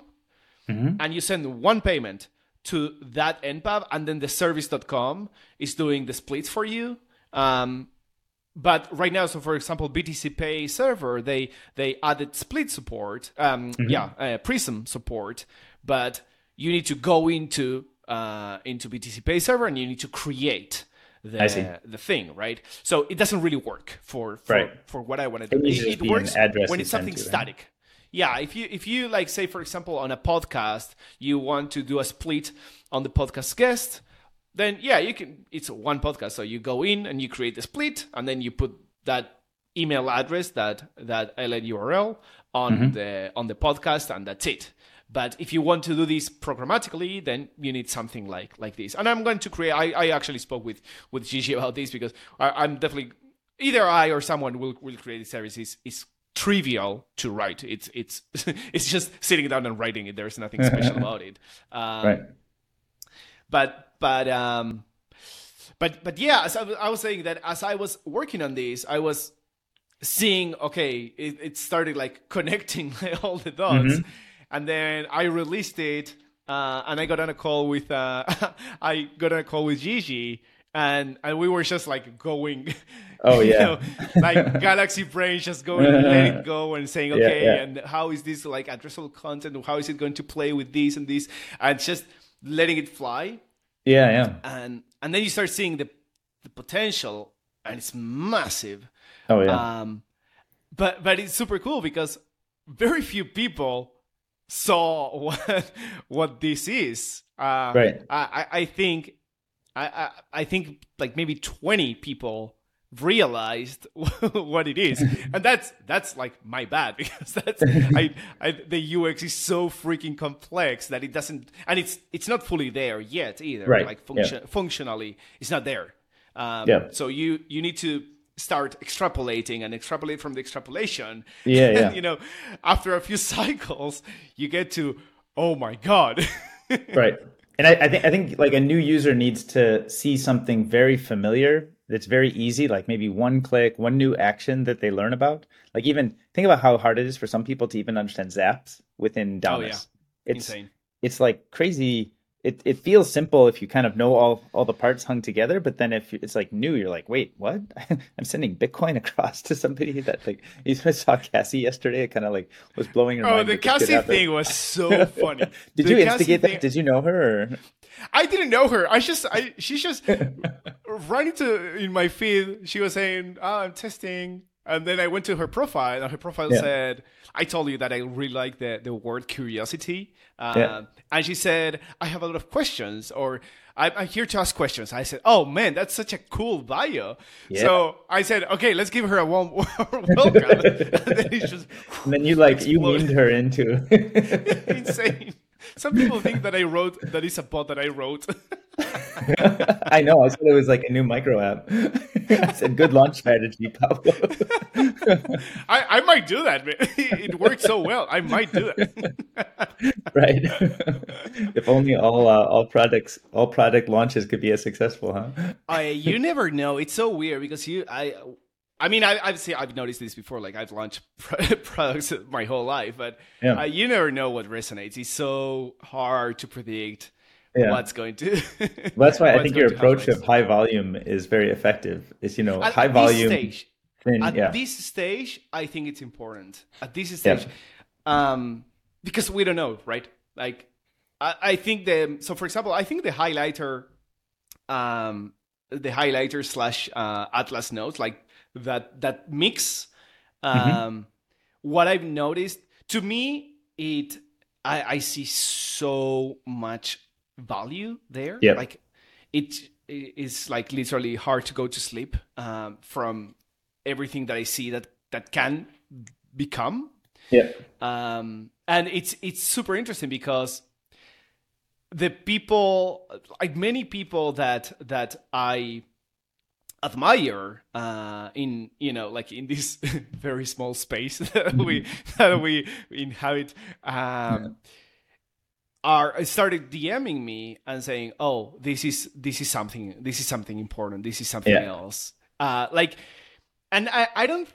mm-hmm. and you send one payment to that npub, and then the service.com is doing the splits for you. Um, but right now, so for example, BTC Pay server, they they added split support, um, mm-hmm. yeah, uh, Prism support, but you need to go into uh, into BTC Pay server and you need to create the the thing, right? So it doesn't really work for for, right. for what I want to do. It, it works when it's something static. Yeah, if you if you like say for example on a podcast you want to do a split on the podcast guest, then yeah, you can it's one podcast so you go in and you create the split and then you put that email address that that LN URL on mm-hmm. the on the podcast and that's it. But if you want to do this programmatically, then you need something like like this. And I'm going to create. I, I actually spoke with with Gigi about this because I, am definitely either I or someone will will create a service. Is is trivial to write. It's it's it's just sitting down and writing it. There's nothing special about it. Um, right. But but um, but but yeah, as I, I was saying that as I was working on this, I was seeing okay, it, it started like connecting all the dots, mm-hmm. And then I released it. Uh, and I got on a call with uh, I got on a call with Gigi, and and we were just like going oh yeah. know, like galaxy brain just going and let it go and saying okay yeah, yeah. and how is this like addressable content? How is it going to play with this and this? And just letting it fly. Yeah yeah. And and then you start seeing the the potential and it's massive. Oh yeah. Um but but it's super cool because very few people saw what what this is uh, right I, I think I, I, I think like maybe 20 people realized what it is and that's that's like my bad because that's I, I the ux is so freaking complex that it doesn't and it's it's not fully there yet either right. like function, yeah. functionally it's not there um, yeah. so you you need to start extrapolating and extrapolate from the extrapolation yeah, and, yeah. you know after a few cycles you get to oh my god right and I, I think I think like a new user needs to see something very familiar that's very easy, like maybe one click, one new action that they learn about. Like even think about how hard it is for some people to even understand zaps within Damus. Oh, yeah. It's Insane. it's like crazy it, it feels simple if you kind of know all, all the parts hung together, but then if it's like new, you're like, wait, what? I'm sending Bitcoin across to somebody that like you saw Cassie yesterday. It kind of like was blowing her oh, mind. the Cassie thing was so funny. Did the you instigate thing... that? Did you know her? Or... I didn't know her. I just I she's just running to in my feed. She was saying, oh, "I'm testing," and then I went to her profile, and her profile yeah. said, "I told you that I really like the the word curiosity." Uh, yeah. And she said, I have a lot of questions, or I'm, here to ask questions. I said, Oh man, that's such a cool bio. Yeah. So I said, Okay, let's give her a warm welcome. and then, just, and then you like, exploded. you memed her into insane. Some people think that I wrote that is a bot that I wrote. I know. I said it was like a new micro app. I said, "Good launch strategy, Pablo." I, I might do that. Man. It worked so well. I might do that. right. if only all uh, all products all product launches could be as successful, huh? I you never know. It's so weird because you I I mean, I, have seen, I've noticed this before. Like I've launched products my whole life, but yeah. uh, you never know what resonates. It's so hard to predict yeah. what's going to. well, that's why I think your approach of high volume is very effective. Is you know at, high volume. Stage, thing, at yeah. this stage, I think it's important. At this stage, um, because we don't know, right? Like, I, I think the so for example, I think the highlighter, um, the highlighter slash uh, Atlas notes, like that that mix. Mm-hmm. Um, mm-hmm. What I've noticed to me, it I, I see so much value there. Yeah. Like it is like literally hard to go to sleep um, from everything that I see that that can become. Yeah. Um, and it's it's super interesting because the people like many people that that I admire uh, in you know like in this very small space that we that we inhabit um, yeah. are started DMing me and saying, "Oh, this is this is something this is something important. This is something yeah. else." Uh, like, and I I don't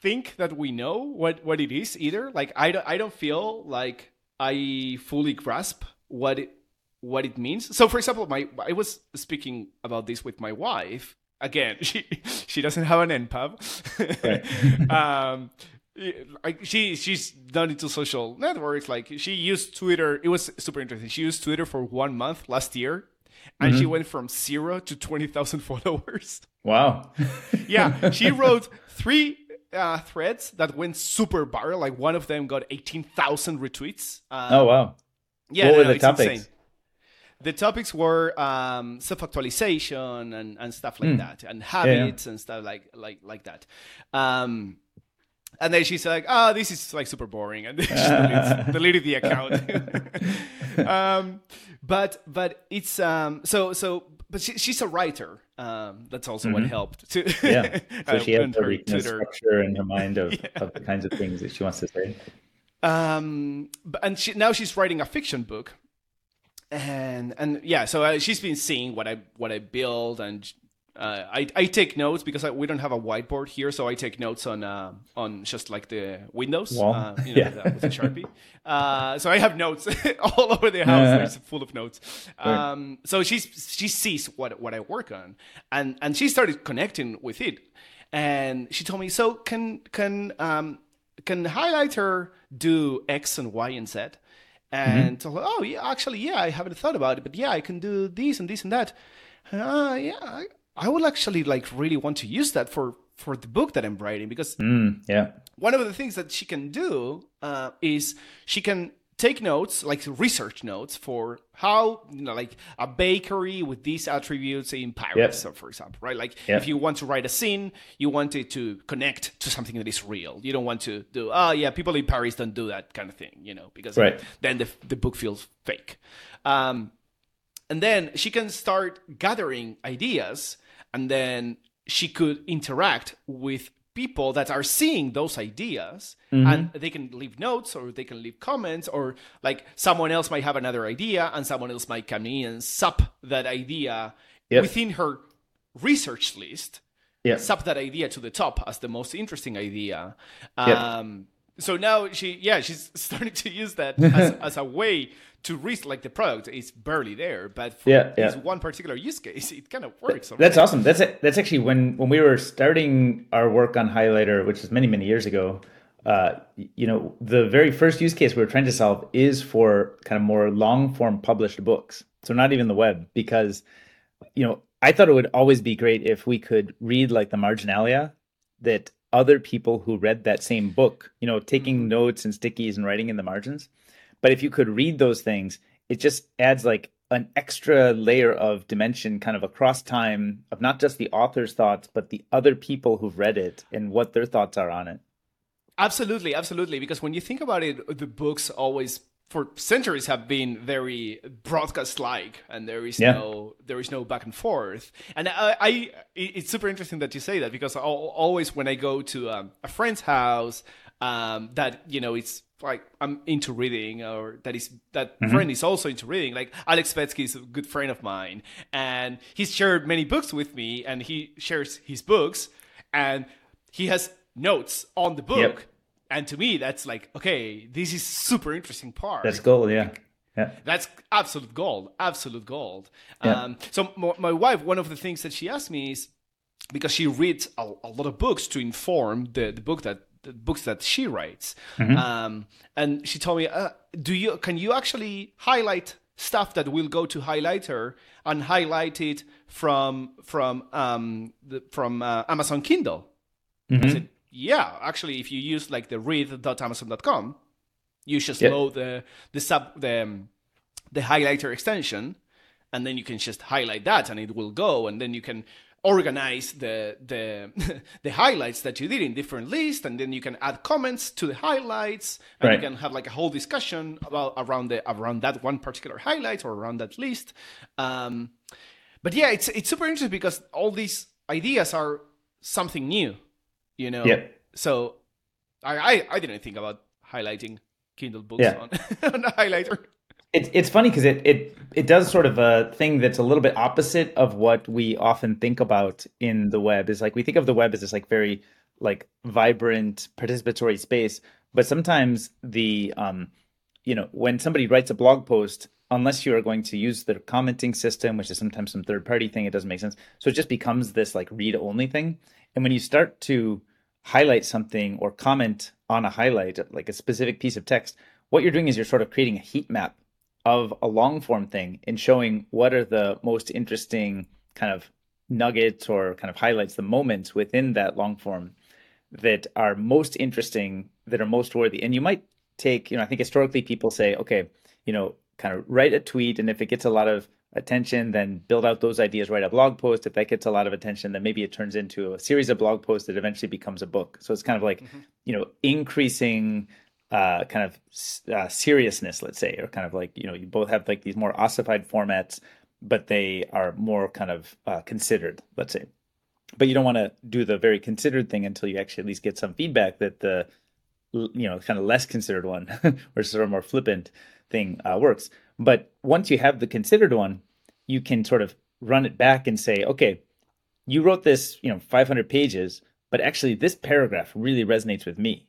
think that we know what what it is either. Like I don't I don't feel like I fully grasp what it what it means. So, for example, my I was speaking about this with my wife again, she she doesn't have an npub. Right. um, like she she's done into social networks. Like she used Twitter. It was super interesting. She used Twitter for one month last year, and mm-hmm. she went from zero to twenty thousand followers. Wow. yeah, she wrote three uh, threads that went super viral. Like one of them got eighteen thousand retweets. Um, oh wow! Yeah, what no, were the topics? Insane the topics were um, self-actualization and, and stuff like mm. that and habits yeah, and stuff like like like that um, and then she's like, "Oh, this is like super boring," and then she deletes, deleted the account. um, but but it's um so so but she, she's a writer. Um, that's also mm-hmm. what helped. To yeah, so she has the structure in her mind of, yeah. of the kinds of things that she wants to say. Um, and she, now she's writing a fiction book, and and yeah, so uh, she's been seeing what I what I build, and uh, I I take notes because I, we don't have a whiteboard here, so I take notes on uh, on just like the windows, uh, you know, yeah. with, with a sharpie. Uh, so I have notes all over the house. There's full of notes. Um, so she's she sees what what I work on, and and she started connecting with it, and she told me, so can can um, can highlighter do X and Y and Z? And mm-hmm. like, oh yeah, actually yeah, I haven't thought about it, but yeah, I can do this and this and that. Uh, yeah, I, I would actually like really want to use that for for the book that I'm writing because mm, yeah, one of the things that she can do uh, is she can take notes like research notes for how you know like a bakery with these attributes in paris yep. for example right like yep. if you want to write a scene you want it to connect to something that is real you don't want to do oh yeah people in paris don't do that kind of thing you know because right. then the, the book feels fake um, and then she can start gathering ideas and then she could interact with people that are seeing those ideas mm-hmm. and they can leave notes or they can leave comments or like someone else might have another idea and someone else might come in and zap that idea yep. within her research list yeah. zap that idea to the top as the most interesting idea um, so now she yeah she's starting to use that as, as a way to reach like the product is barely there but for yeah, yeah. this one particular use case it kind of works already. that's awesome that's that's actually when when we were starting our work on highlighter which is many many years ago uh, you know the very first use case we were trying to solve is for kind of more long form published books so not even the web because you know i thought it would always be great if we could read like the marginalia that other people who read that same book, you know, taking mm-hmm. notes and stickies and writing in the margins. But if you could read those things, it just adds like an extra layer of dimension kind of across time of not just the author's thoughts, but the other people who've read it and what their thoughts are on it. Absolutely, absolutely. Because when you think about it, the books always for centuries have been very broadcast like and there is yeah. no there is no back and forth and I, I, it's super interesting that you say that because I'll, always when i go to um, a friend's house um, that you know it's like i'm into reading or that is that mm-hmm. friend is also into reading like alex Svetski is a good friend of mine and he's shared many books with me and he shares his books and he has notes on the book yep and to me that's like okay this is super interesting part that's gold yeah yeah. That's absolute gold, absolute gold. Yeah. Um, so my, my wife, one of the things that she asked me is because she reads a, a lot of books to inform the, the book that the books that she writes, mm-hmm. um, and she told me, uh, "Do you can you actually highlight stuff that will go to highlighter and highlight it from from um, the, from uh, Amazon Kindle?" Mm-hmm. I said, yeah, actually, if you use like the read.amazon.com, you just yep. load the the sub the um, the highlighter extension, and then you can just highlight that, and it will go, and then you can organize the the the highlights that you did in different lists and then you can add comments to the highlights and right. you can have like a whole discussion about around the around that one particular highlight or around that list um, but yeah it's it's super interesting because all these ideas are something new you know yeah. so I, I, I didn't think about highlighting kindle books yeah. on, on a highlighter it's it's funny because it it it does sort of a thing that's a little bit opposite of what we often think about in the web is like we think of the web as this like very like vibrant participatory space but sometimes the um you know when somebody writes a blog post unless you are going to use the commenting system which is sometimes some third party thing it doesn't make sense so it just becomes this like read only thing and when you start to highlight something or comment on a highlight, like a specific piece of text, what you're doing is you're sort of creating a heat map of a long form thing and showing what are the most interesting kind of nuggets or kind of highlights, the moments within that long form that are most interesting, that are most worthy. And you might take, you know, I think historically people say, okay, you know, kind of write a tweet, and if it gets a lot of attention, then build out those ideas, write a blog post. If that gets a lot of attention, then maybe it turns into a series of blog posts that eventually becomes a book. So it's kind of like, mm-hmm. you know, increasing uh, kind of uh, seriousness, let's say, or kind of like, you know, you both have like these more ossified formats, but they are more kind of uh, considered, let's say. But you don't want to do the very considered thing until you actually at least get some feedback that the, you know, kind of less considered one or sort of more flippant thing uh, works. But once you have the considered one, you can sort of run it back and say, okay, you wrote this, you know, 500 pages, but actually this paragraph really resonates with me.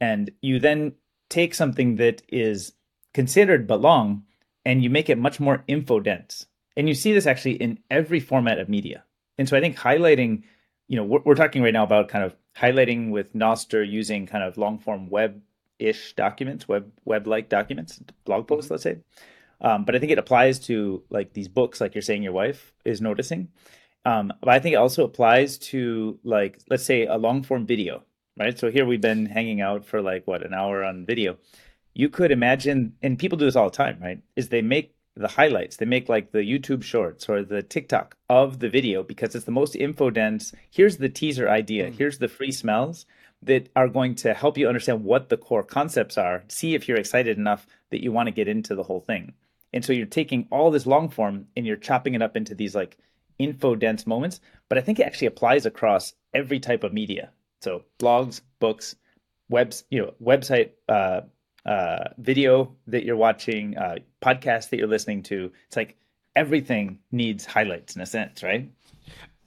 And you then take something that is considered but long and you make it much more info dense. And you see this actually in every format of media. And so I think highlighting, you know, we're, we're talking right now about kind of highlighting with Nostr using kind of long form web ish documents, web web like documents, blog posts, mm-hmm. let's say. Um, but I think it applies to like these books, like you're saying your wife is noticing. Um, but I think it also applies to like let's say a long form video, right? So here we've been hanging out for like what an hour on video. You could imagine, and people do this all the time, right? Is they make the highlights, they make like the YouTube shorts or the TikTok of the video because it's the most info dense. Here's the teaser idea. Mm. Here's the free smells that are going to help you understand what the core concepts are. See if you're excited enough that you want to get into the whole thing. And so you're taking all this long form and you're chopping it up into these like info dense moments. But I think it actually applies across every type of media. So blogs, books, webs, you know, website, uh, uh, video that you're watching, uh, podcast that you're listening to. It's like everything needs highlights in a sense, right?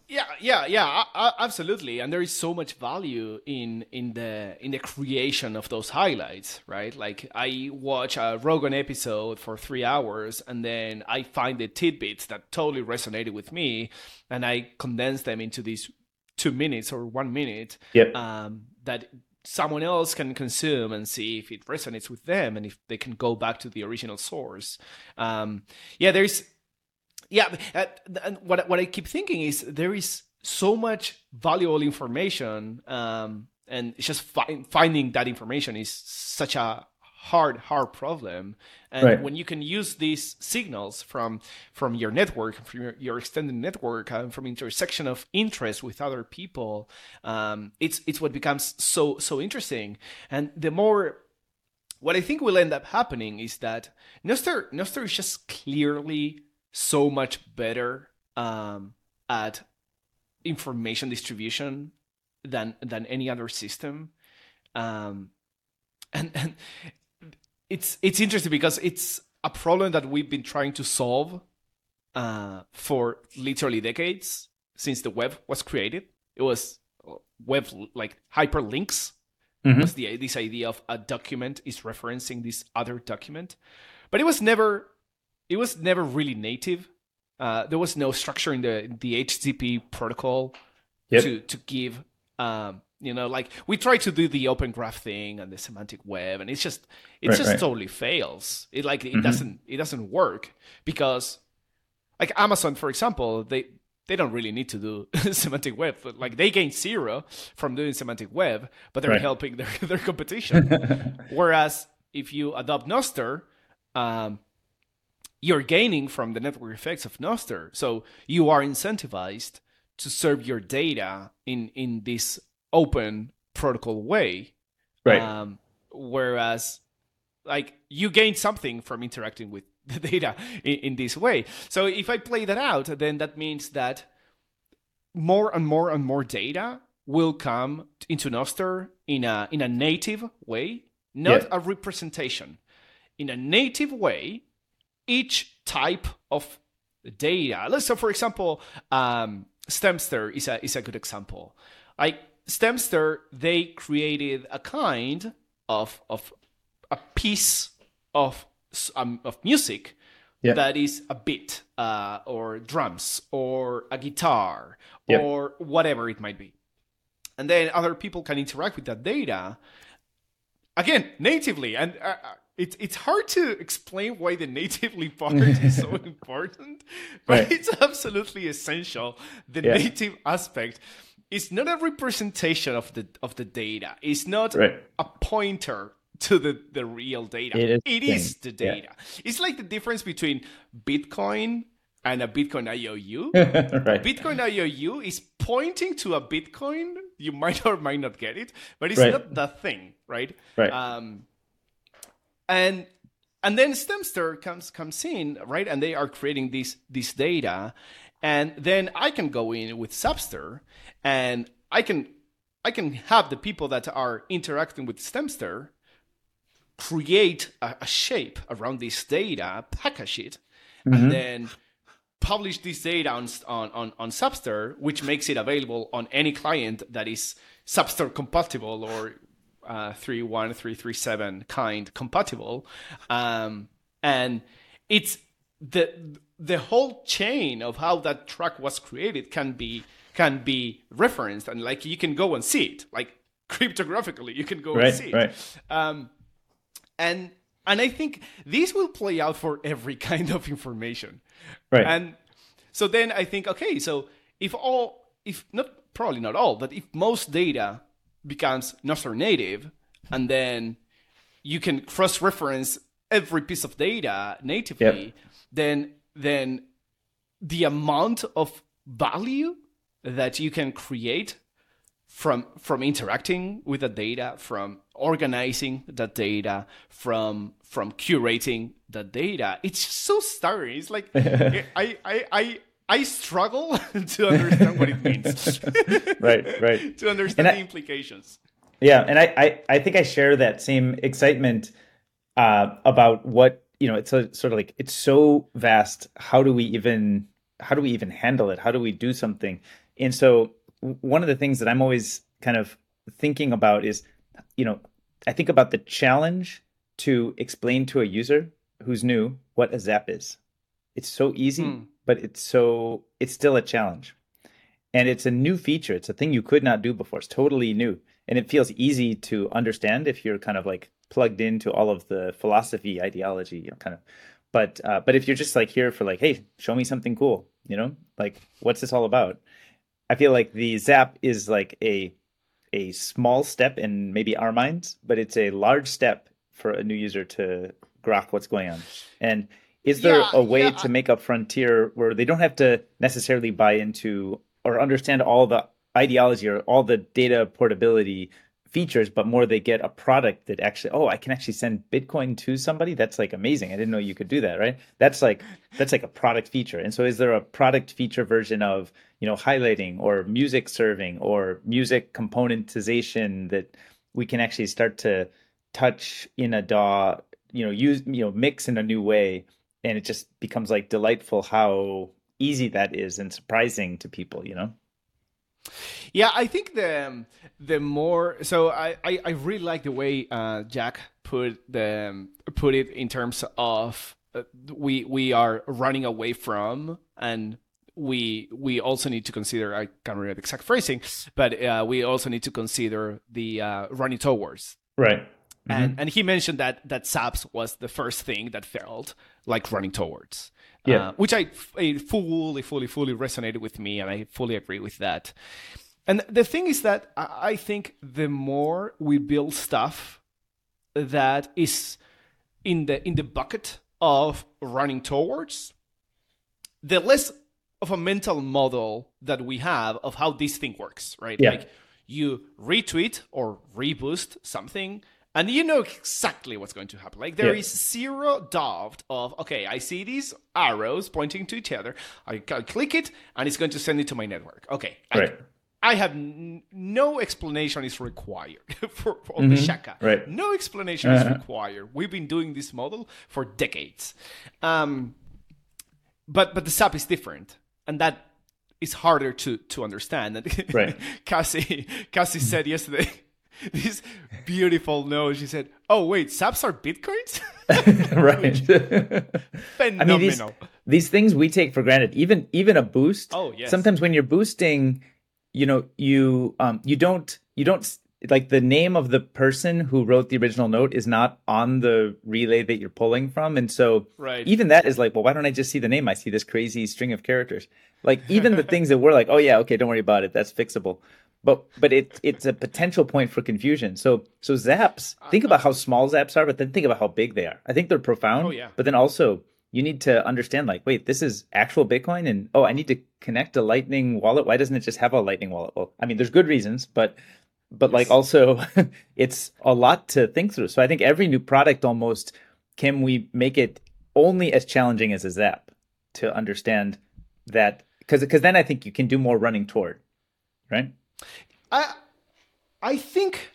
Yeah, yeah, yeah, absolutely. And there is so much value in in the in the creation of those highlights, right? Like I watch a Rogan episode for three hours, and then I find the tidbits that totally resonated with me, and I condense them into these two minutes or one minute. Yep. Um, that someone else can consume and see if it resonates with them and if they can go back to the original source. Um, yeah, there's yeah, uh, and what what I keep thinking is there is so much valuable information, um, and it's just fi- finding that information is such a hard hard problem and right. when you can use these signals from from your network from your, your extended network uh, from intersection of interest with other people um, it's it's what becomes so so interesting and the more what i think will end up happening is that nostr nostr is just clearly so much better um, at information distribution than than any other system. Um, and and it's it's interesting because it's a problem that we've been trying to solve uh, for literally decades since the web was created. It was uh, web like hyperlinks. Mm-hmm. was the this idea of a document is referencing this other document. But it was never it was never really native. Uh, there was no structure in the the HTTP protocol yep. to to give. Um, you know, like we try to do the open graph thing and the semantic web, and it's just it right, just right. totally fails. It like it mm-hmm. doesn't it doesn't work because like Amazon, for example, they they don't really need to do semantic web. Like they gain zero from doing semantic web, but they're right. helping their their competition. Whereas if you adopt Nostr, um, you're gaining from the network effects of Nostr. So you are incentivized to serve your data in in this open protocol way. Right. Um, whereas, like you gain something from interacting with the data in, in this way. So if I play that out, then that means that more and more and more data will come into Nostr in a in a native way, not yeah. a representation. In a native way, each type of data. Let's so for example, um, Stemstr is a is a good example. Like Stemstr, they created a kind of of a piece of um, of music yeah. that is a beat uh, or drums or a guitar yeah. or whatever it might be, and then other people can interact with that data again natively and. Uh, it's it's hard to explain why the natively part is so important, but right. it's absolutely essential. The yeah. native aspect is not a representation of the of the data. It's not right. a pointer to the, the real data. It is, it is the data. Yeah. It's like the difference between Bitcoin and a Bitcoin IOU. right. Bitcoin IOU is pointing to a Bitcoin. You might or might not get it, but it's Right. not the thing, right? Right. Um, and and then Stemstr comes comes in, right? And they are creating this this data, and then I can go in with Zapstr, and I can I can have the people that are interacting with Stemstr create a, a shape around this data, package it, and mm-hmm. then publish this data on, on, on, on Zapstr, which makes it available on any client that is Zapstr compatible or uh, 31337 kind compatible. Um, and it's the the whole chain of how that track was created can be can be referenced and like you can go and see it like cryptographically you can go and see it right. um, and and I think this will play out for every kind of information. Right. And so then I think, okay, so if all, if not probably not all, but if most data becomes Nostr native, and then you can cross-reference every piece of data natively, Yep. then then the amount of value that you can create from from interacting with the data from organizing the data from from curating the data it's so staggering it's like I, I i i struggle to understand what it means right. Right. to understand And the implications Yeah, and I, I, I think I share that same excitement uh, about what you know. It's a, sort of like it's so vast. How do we even how do we even handle it? How do we do something? And so one of the things that I'm always kind of thinking about is, you know, I think about the challenge to explain to a user who's new what a zap is. It's so easy, Hmm. But it's so it's still a challenge. And it's a new feature. It's a thing you could not do before. It's totally new. And it feels easy to understand if you're kind of like plugged into all of the philosophy ideology you know kind of. But uh, but if you're just like here for like hey show me something cool you know? Like what's this all about? I feel like the zap is like a a small step in maybe our minds but it's a large step for a new user to grok what's going on. And is there Yeah, a way yeah, to make a frontier where they don't have to necessarily buy into or understand all the ideology or all the data portability features, but more they get a product that actually, oh, I can actually send Bitcoin to somebody. That's like amazing. I didn't know you could do that, right? That's like that's like a product feature. And so, is there a product feature version of you know highlighting or music serving or music componentization that we can actually start to touch in a DAW, you know, use you know mix in a new way, and it just becomes like delightful how easy that is and surprising to people, you know. Yeah, I think the the more so I, I, I really like the way uh, Jack put the put it in terms of uh, we we are running away from and we we also need to consider I can't remember the exact phrasing, but uh, we also need to consider the uh, running towards Right. And and he mentioned that that zaps was the first thing that felt like running towards. Yeah. Uh, which I, I fully, fully, fully resonated with me, and I fully agree with that. And the thing is that I I think the more we build stuff that is in the in the bucket of running towards, the less of a mental model that we have of how this thing works, right? Yeah. Like you retweet or reboost something and you know exactly what's going to happen. Like there Yeah. is zero doubt of okay, I see these arrows pointing to each other. I can click it and it's going to send it to my network. Okay. I- Right. I have n- no explanation is required for, for the Shaka. Mm-hmm. Right. No explanation is Uh-huh. required. We've been doing this model for decades. Um, but but the zap is different, and that is harder to to understand. And Right. Cassie Cassie said yesterday this beautiful note. She said, "Oh wait, zaps are bitcoins." right. Phenomenal. I mean, these, these things we take for granted. Even even a boost. Oh, yes. Sometimes when you're boosting, you know, you um you don't you don't like the name of the person who wrote the original note is not on the relay that you're pulling from, and so Right. even that is like, well, why don't I just see the name? I see this crazy string of characters. Like even the things that we're like, oh yeah, okay, don't worry about it, that's fixable. But but it it's a potential point for confusion. So so zaps, uh, think about uh, how small zaps are, but then think about how big they are. I think they're profound. Oh, yeah. But then also you need to understand like, wait, this is actual Bitcoin, and oh, I need to connect a Lightning wallet. Why doesn't it just have a Lightning wallet? Well, I mean, there's good reasons, but but yes. like also, it's a lot to think through. So I think every new product almost can we make it only as challenging as a Zap to understand that because because then I think you can do more running toward, right? I I think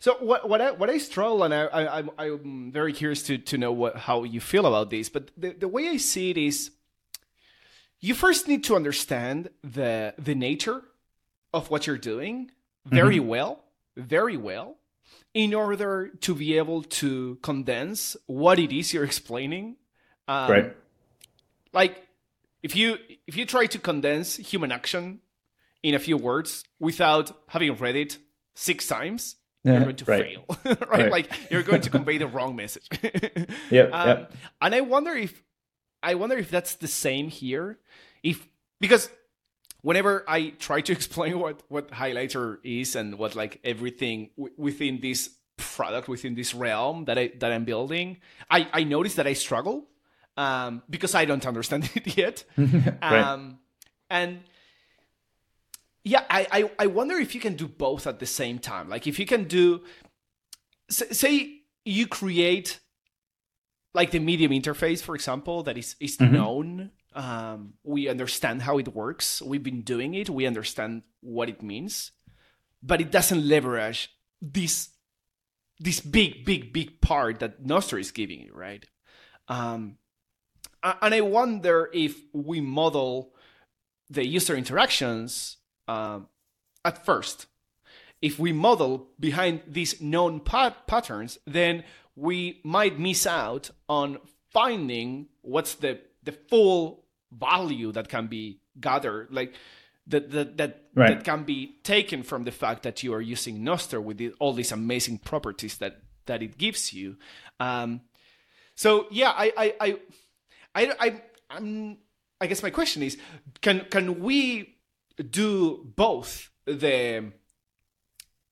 so what what I what I struggle and I, I I'm very curious to to know what how you feel about this. But the the way I see it is, you first need to understand the the nature of what you're doing very mm-hmm. well, very well, in order to be able to condense what it is you're explaining. Um, right. Like if you if you try to condense human action in a few words without having read it six times you're going to right. fail, right? right? Like you're going to convey the wrong message. yeah. Um, yep. And I wonder if I wonder if that's the same here. If because whenever I try to explain what what highlighter is and what like everything w- within this product within this realm that I that I'm building, I I notice that I struggle um, because I don't understand it yet. right. Um, and yeah, I, I, I wonder if you can do both at the same time. Like if you can do, say you create like the medium interface, for example, that is is mm-hmm. known. Um, we understand how it works. We've been doing it. We understand what it means, but it doesn't leverage this this big, big, big part that Nostr is giving you, right? Um, and I wonder if we model the user interactions um, at first. If we model behind these known pat- patterns, then we might miss out on finding what's the the full value that can be gathered, like that that that, right. that can be taken from the fact that you are using Nostr with the, all these amazing properties that that it gives you. Um, so yeah, I I I I, I I'm I guess my question is, can can we do both the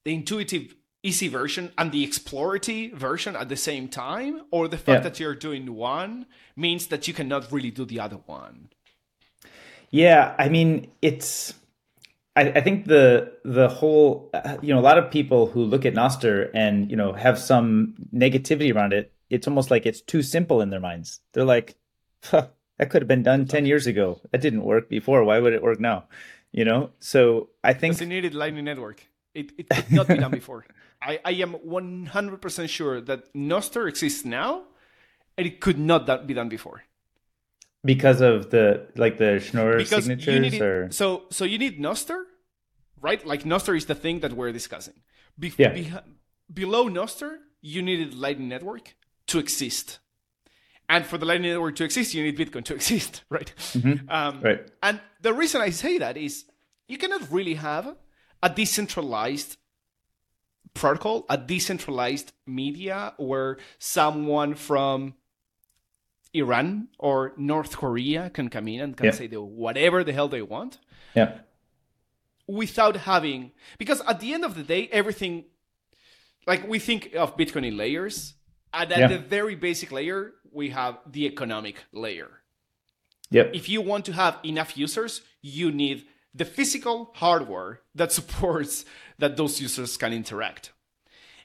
the intuitive easy version and the explorative version at the same time or the fact yeah. that you're doing one means that you cannot really do the other one? Yeah i mean it's I, I think the the whole uh, you know a lot of people who look at Nostr and you know have some negativity around it it's almost like it's too simple in their minds. They're like huh, that could have been done 10 years ago. That didn't work before. Why would it work now you know? So i think because it needed lightning network. It, it could not be done before. I, I am 100% sure that Nostr exists now and it could not be done before. Because of the like the schnorr because signatures or so so you need Nostr right? Like Nostr is the thing that we're discussing. Yeah. Be- below Nostr you needed lightning network to exist and for the Lightning Network to exist, you need Bitcoin to exist, right? Mm-hmm. Um, right. And the reason I say that is you cannot really have a decentralized protocol, a decentralized media where someone from Iran or North Korea can come in and can yeah. say the, whatever the hell they want. Yeah. Without having, because at the end of the day, everything, like we think of Bitcoin in layers, and at yeah. the very basic layer, we have the economic layer. Yep. If you want to have enough users, you need the physical hardware that supports that those users can interact.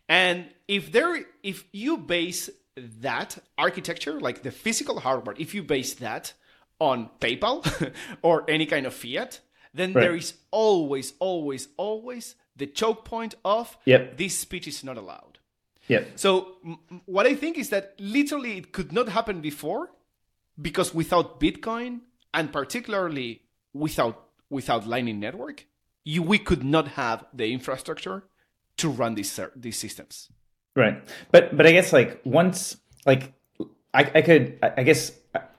And if there if you base that architecture, like the physical hardware, if you base that on PayPal or any kind of fiat, then right. there is always, always, always the choke point of yep. this speech is not allowed. Yeah. So what I think is that literally it could not happen before because without Bitcoin and particularly without without Lightning Network, you we could not have the infrastructure to run these these systems. Right. But but I guess like once like I, I could I guess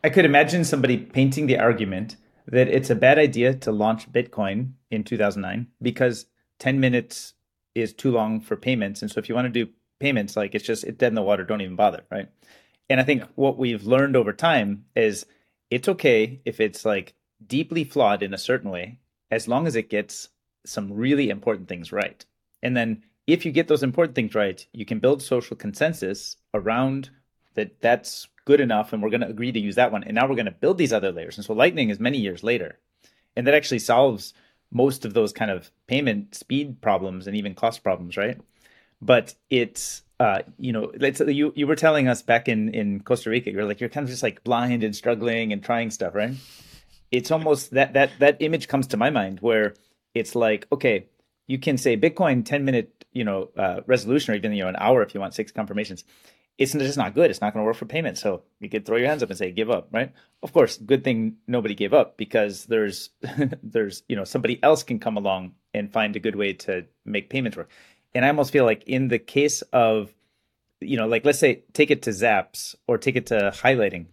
I could imagine somebody painting the argument that it's a bad idea to launch Bitcoin in 2009 because 10 minutes is too long for payments. And so if you want to do payments, like it's just it's dead in the water. Don't even bother, right? And I think yeah. what we've learned over time is it's okay if it's like deeply flawed in a certain way, as long as it gets some really important things right. And then if you get those important things right, you can build social consensus around that that's good enough and we're going to agree to use that one and now we're going to build these other layers and so lightning is many years later and that actually solves most of those kind of payment speed problems and even cost problems right but it's uh, you know, you you were telling us back in in Costa Rica, you're like you're kind of just like blind and struggling and trying stuff, right? It's almost that that that image comes to my mind where it's like, okay, you can say Bitcoin 10 minute, you know, uh, resolution or even you know an hour if you want six confirmations. It's just not good. It's not going to work for payment. So you could throw your hands up and say give up, right? Of course, good thing nobody gave up because there's there's you know somebody else can come along and find a good way to make payments work and I almost feel like in the case of, you know, like let's say take it to Zaps or take it to highlighting,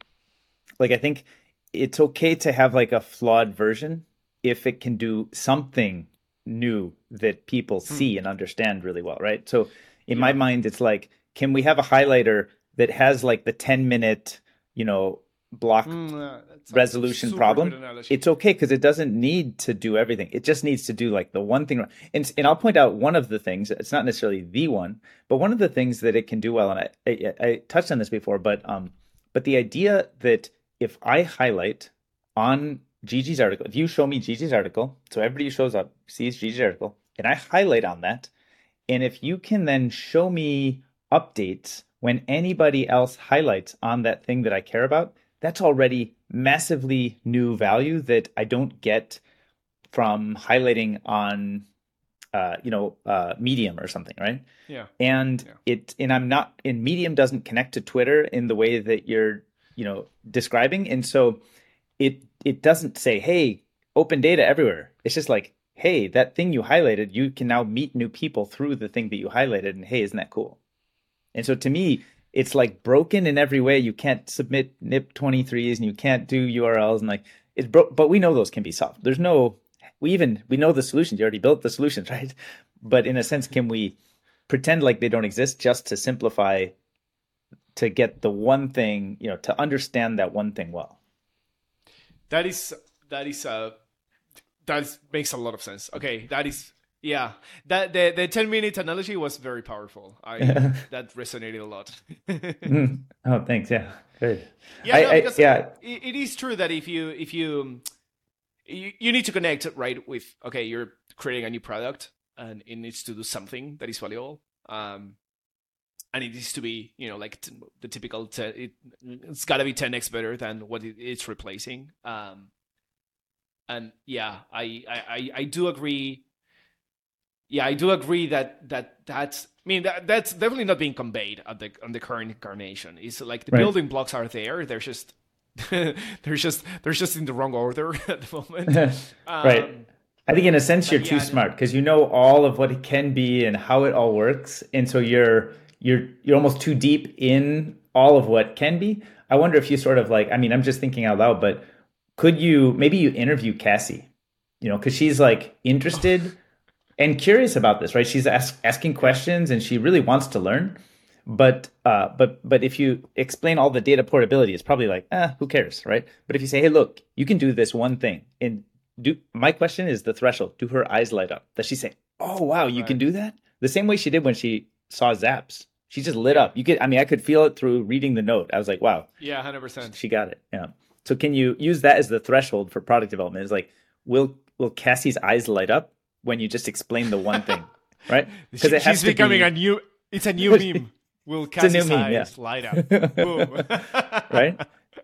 like I think it's okay to have like a flawed version if it can do something new that people hmm. see and understand really well, right? So in yeah. my mind, it's like, can we have a highlighter that has like the 10 minute, you know, block mm, resolution problem, it's okay because it doesn't need to do everything. It just needs to do like the one thing. And, and I'll point out one of the things. It's not necessarily the one, but one of the things that it can do well. And I, I, I touched on this before, but um, but the idea that if I highlight on Gigi's article, if you show me Gigi's article, so everybody shows up sees Gigi's article, and I highlight on that, and if you can then show me updates when anybody else highlights on that thing that I care about, that's already massively new value that I don't get from highlighting on uh, you know, uh, Medium or something, right? Yeah. And yeah. it, and I'm not, and Medium doesn't connect to Twitter in the way that you're, you know, describing, and so it it doesn't say, hey, open data everywhere. It's just like, hey, that thing you highlighted, you can now meet new people through the thing that you highlighted, and hey, isn't that cool? And so to me, it's like broken in every way. You can't submit NIP 23s and you can't do URLs and like it's broke, but we know those can be solved. There's no, we even, we know the solutions. You already built the solutions, right? But in a sense, can we pretend like they don't exist just to simplify, to get the one thing, you know, to understand that one thing well? That is, that is, uh, that is, makes a lot of sense. Okay. That is yeah, that the the ten minute analogy was very powerful. I that resonated a lot. mm. Oh, thanks. Yeah, good. Yeah, I, no, because I, yeah. It, it is true that if you if you, you you need to connect right with okay, you're creating a new product and it needs to do something that is valuable. Um, and it needs to be you know like t- the typical t- it, it's got to be 10x better than what it, it's replacing um and yeah I, I i do agree yeah, I do agree that that that's. I mean, that that's definitely not being conveyed at the on the current incarnation. It's like the right. building blocks are there. They're just they're just they're just in the wrong order at the moment. um, right. I think in a sense you're too smart because you know all of what it can be and how it all works, and so you're you're you're almost too deep in all of what can be. I wonder if you sort of like. I mean, I'm just thinking out loud, but could you maybe you interview Cassie? You know, because she's like interested and curious about this, right? She's ask, asking questions and she really wants to learn. But uh, but but if you explain all the data portability, it's probably like, ah, who cares, right? But if you say, hey, look, you can do this one thing, and do my question is the threshold. Do her eyes light up? Does she say, oh wow, you right. can do that? The same way she did when she saw Zaps. She just lit up. You could, I mean, I could feel it through reading the note. I was like, wow. Yeah, hundred percent. She got it. Yeah. So can you use that as the threshold for product development? Is like, will will Cassie's eyes light up when you just explain the one thing, right? Because it has she's becoming be... a new. It's a new meme. Will Cassie's it's a new meme, yeah. light up? Boom. right.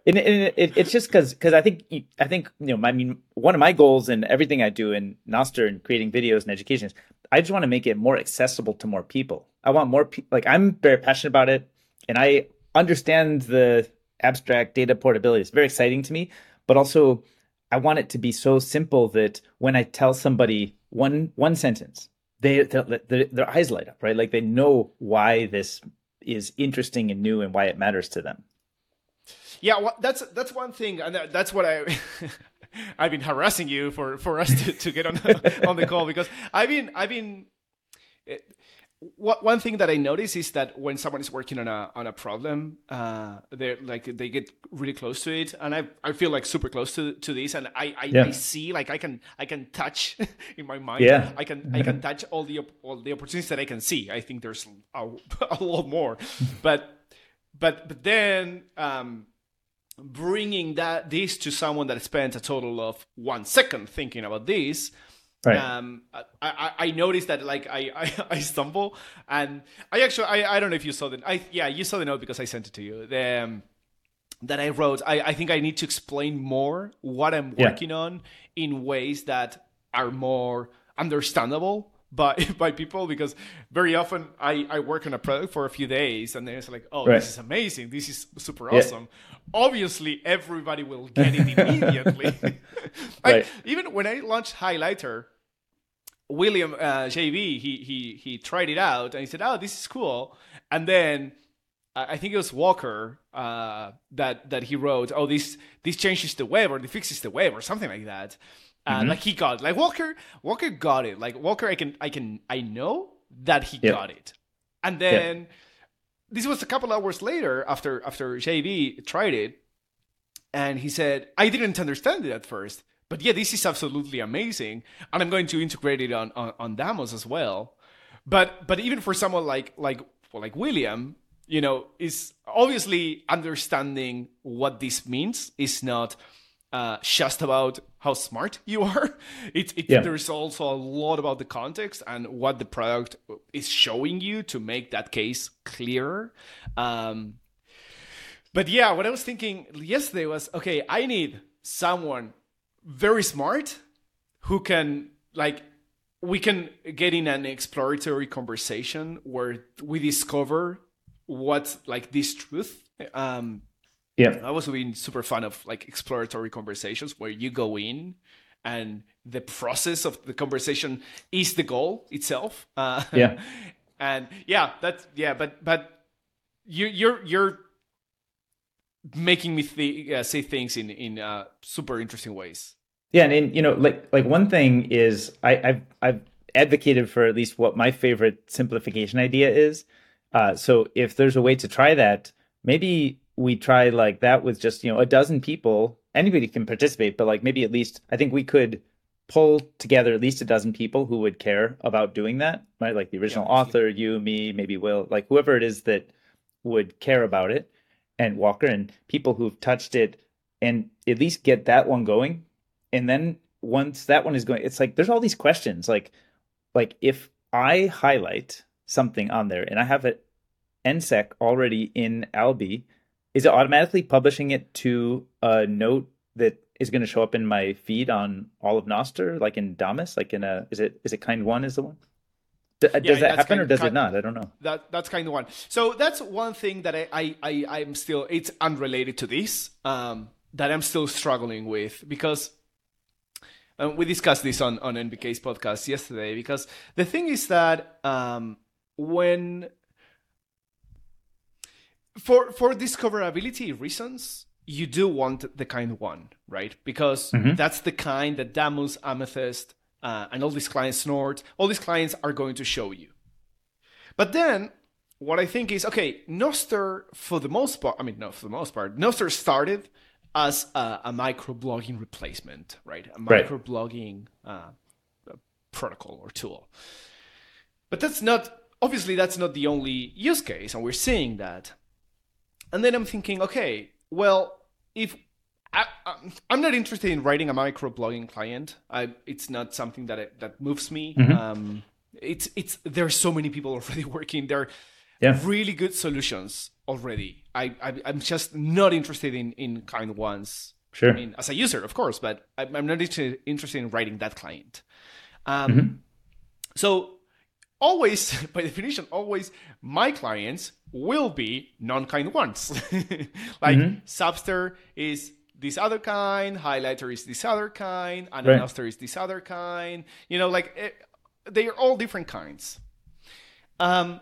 And, and it, it's just because because I think I think you know I mean one of my goals in everything I do in Nostr and creating videos and education is I just want to make it more accessible to more people. I want more people like I'm very passionate about it and I understand the abstract data portability. It's very exciting to me, but also I want it to be so simple that when I tell somebody one one sentence, they their, eyes light up, right? Like they know why this is interesting and new and why it matters to them. Yeah, well, that's that's one thing, and that's what I. I've been harassing you for, for us to, to get on on the call because I've been I've been one thing that I notice is that when someone is working on a on a problem, uh, they like they get really close to it, and I I feel like super close to, to this, and I I, yeah. I see like I can I can touch in my mind. Yeah. I can I can touch all the all the opportunities that I can see. I think there's a, a lot more, but but but then um, bringing that this to someone that spent a total of one second thinking about this. Right. Um, I, I, I noticed that like I, I, I stumble and I actually I, I don't know if you saw the I yeah you saw the note because I sent it to you the um, that I wrote I, I think I need to explain more what I'm Yeah. working on in ways that are more understandable by by people because very often I, I work on a product for a few days and then it's like oh Right. this is amazing this is super Yeah. awesome obviously everybody will get it immediately Right. even when I launched highlighter William uh, JV he he he tried it out and he said oh this is cool and then I think it was Walker uh, that that he wrote. Oh, this this changes the web or this fixes the web or something like that. Uh, Like he got like Walker Walker got it. Like Walker, I can I can I know that he Yep. got it. And then this was a couple hours later after after JV tried it, and he said I didn't understand it at first, but yeah, this is absolutely amazing, and I'm going to integrate it on on, on Damus as well. But but even for someone like like well, like William, you know, is obviously understanding what this means is not uh, just about how smart you are. It, it Yeah. there's also a lot about the context and what the product is showing you to make that case clearer. Um, but yeah, what I was thinking yesterday was, okay, I need someone very smart who can like we can get in an exploratory conversation where we discover what's like this truth. Um, Yeah. I was being super fan of like exploratory conversations where you go in and the process of the conversation is the goal itself. Uh, Yeah. and yeah, that's yeah, but but you you're you're making me th- uh, say things in in uh, super interesting ways. Yeah, and, and you know, like like one thing is I, I've I've advocated for at least what my favorite simplification idea is. Uh, so if there's a way to try that, maybe we try like that with just you know a dozen people. Anybody can participate, but like maybe at least I think we could pull together at least a dozen people who would care about doing that, right? Like the original Yeah, author, you, me, maybe Will, like whoever it is that would care about it, and Walker and people who've touched it, and at least get that one going. And then once that one is going it's like there's all these questions like like if i highlight something on there and i have it nsec already in alby is it automatically publishing it to a note that is going to show up in my feed on all of nostr like in damus like in a is it is it kind one is the one D- does that happen kind- or does kind- it not? I don't know. That that's kind of one. So that's one thing that I I, I I'm still it's unrelated to this um, that I'm still struggling with because um, we discussed this on on NVK's podcast yesterday because the thing is that um, when for for discoverability reasons you do want the kind one right? Because that's the kind that Damus Amethyst uh, and all these clients Snort all these clients are going to show you but then what I think is okay, Nostr for the most part, I mean, no, for the most part, Nostr started as a, a microblogging replacement, right? A Right. microblogging uh, uh, protocol or tool. But that's not, obviously, that's not the only use case, and we're seeing that. And then I'm thinking, okay, well, if I, I'm- I'm not interested in writing a microblogging client, I, it's not something that I, that moves me. Um, it's it's there are so many people already working. There Yeah. really good solutions already. I, I i'm just not interested in in kind ones. Sure. i mean as a user of course but i'm, I'm not inter- interested in writing that client. Um so always by definition always my clients will be non-kind ones. Like zapstr is this other kind highlighter is this other kind and Right. Noster is this other kind. You know like eh, they are all different kinds. Um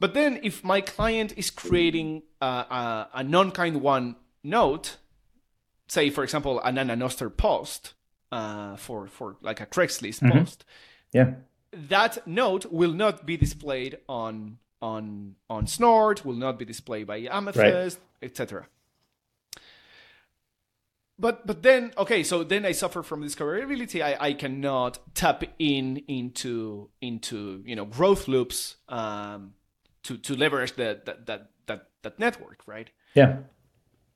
but then if my client is creating uh, a, a non-kind one note say for example an Noster post uh, for for like a craigslist post yeah. that note will not be displayed on on on Snort, will not be displayed by Amethyst, etc. But but then okay, so then I suffer from discoverability. I, I cannot tap in into into you know growth loops um, to to leverage that that that that that network, right? Yeah.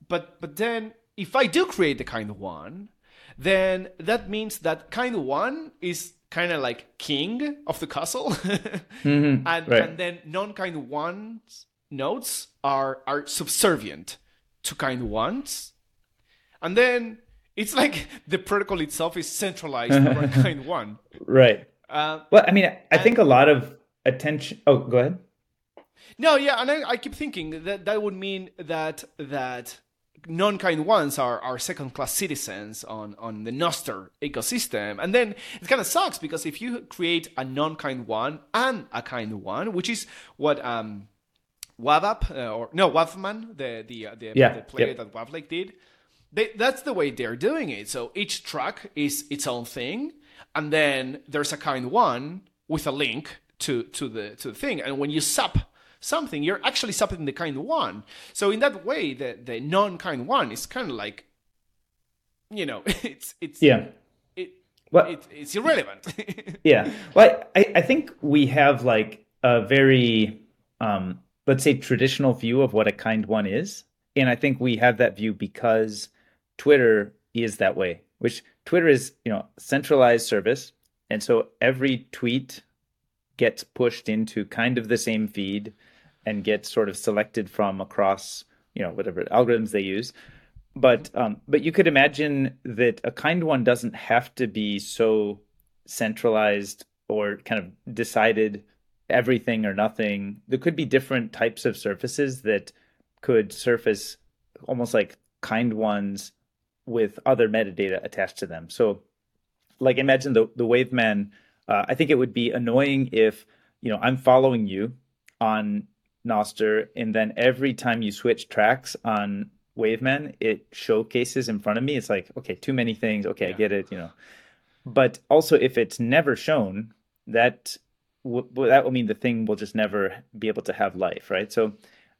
But but then if I do create the kind of one, then that means that kind of one is kind of like king of the castle, Mm-hmm. and Right. and then non kind of ones nodes are are subservient to kind of ones, and then it's like the protocol itself is centralized over kind one. Right. Uh, Well, I mean, I think a lot of attention. Oh, go ahead. No, yeah, and I, I keep thinking that that would mean that that non-kind ones are, are second-class citizens on, on the Nostr ecosystem, and then it kind of sucks because if you create a non-kind one and a kind one, which is what um, Wavap uh, or no Wavman, the the uh, the, Yeah, the player yep. that Wavlake did, they, that's the way they're doing it. So each track is its own thing, and then there's a kind one with a link to to the to the thing. And when you sub something, you're actually subbing the kind one. So in that way, the the non kind one is kind of like, you know, it's it's Yeah. it, Well, it it's irrelevant. yeah. Well, I, I think we have like a very, um, let's say, traditional view of what a kind one is. And I think we have that view because Twitter is that way, which Twitter is, you know, centralized service. And so every tweet gets pushed into kind of the same feed and gets sort of selected from across, you know, whatever algorithms they use. But um, but you could imagine that a kind one doesn't have to be so centralized or kind of decided everything or nothing. There could be different types of surfaces that could surface almost like kind ones with other metadata attached to them. So, like imagine the the Wavman. Uh, I think it would be annoying if you know I'm following you on Nostr, and then every time you switch tracks on Wavman, it showcases in front of me. It's like okay, too many things. Okay, I get it. You know, but also if it's never shown, that w- that will mean the thing will just never be able to have life, right? So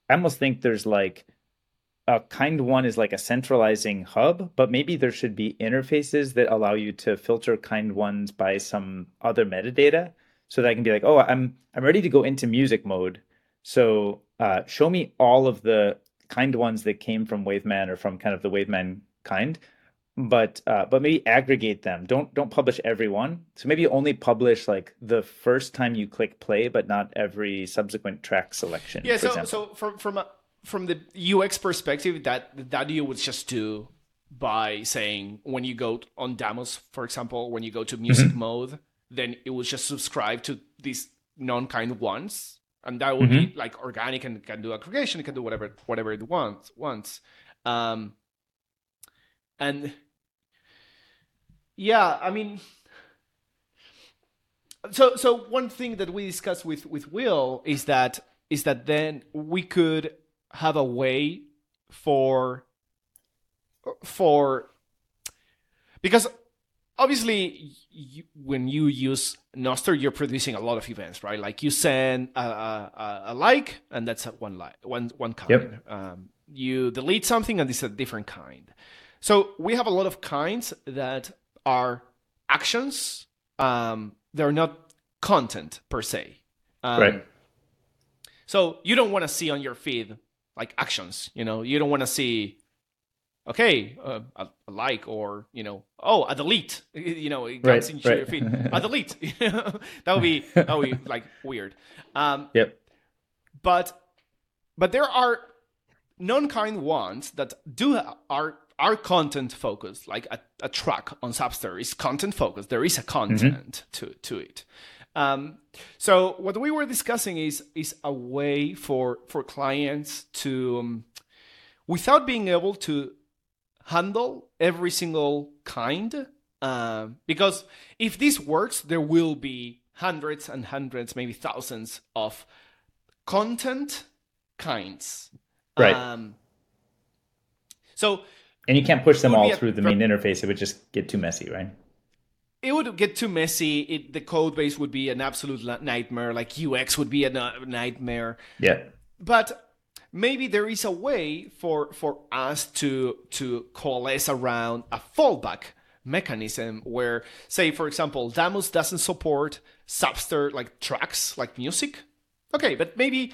I almost think there's like a kind one is like a centralizing hub, but maybe there should be interfaces that allow you to filter kind ones by some other metadata, so that I can be like, oh, I'm I'm ready to go into music mode. So uh, show me all of the kind ones that came from Wavman or from kind of the Wavman kind, but uh, but maybe aggregate them. Don't don't publish every one. So maybe only publish like the first time you click play, but not every subsequent track selection. yeah. So example. so from from a, from the UX perspective, that that you would just do by saying when you go on Damus, for example, when you go to music mode, then it will just subscribe to these non-kind ones, and that would be like organic and can do aggregation, it can do whatever whatever it wants wants. Um, and yeah, I mean, so so one thing that we discussed with with Will is that is that then we could have a way for for because obviously you, when you use Nostr, you're producing a lot of events, right? Like you send a, a, a like, and that's one like one one kind. Yep. Um, you delete something, and it's a different kind. So we have a lot of kinds that are actions. Um, they're not content per se. Um, right. so you don't want to see on your feed like actions. You know, you don't want to see, okay, uh, a, a like or you know, oh, a delete. You know, it comes Right, into right. your feed. A delete. that would be that would be like weird. Um, Yep. but but there are non-kind ones that do are are content focused like a, a track on zapstr is content focused there is a content to to it um, so what we were discussing is is a way for for clients to um, without being able to handle every single kind uh, because if this works there will be hundreds and hundreds maybe thousands of content kinds Right. um, so And you can't push them all through the main interface. It would just get too messy, right? It would get too messy. It, the code base would be an absolute nightmare. Like UX would be a nightmare. Yeah. But maybe there is a way for for us to to coalesce around a fallback mechanism where, say, for example, Damus doesn't support Zapstr like tracks like music. Okay, but maybe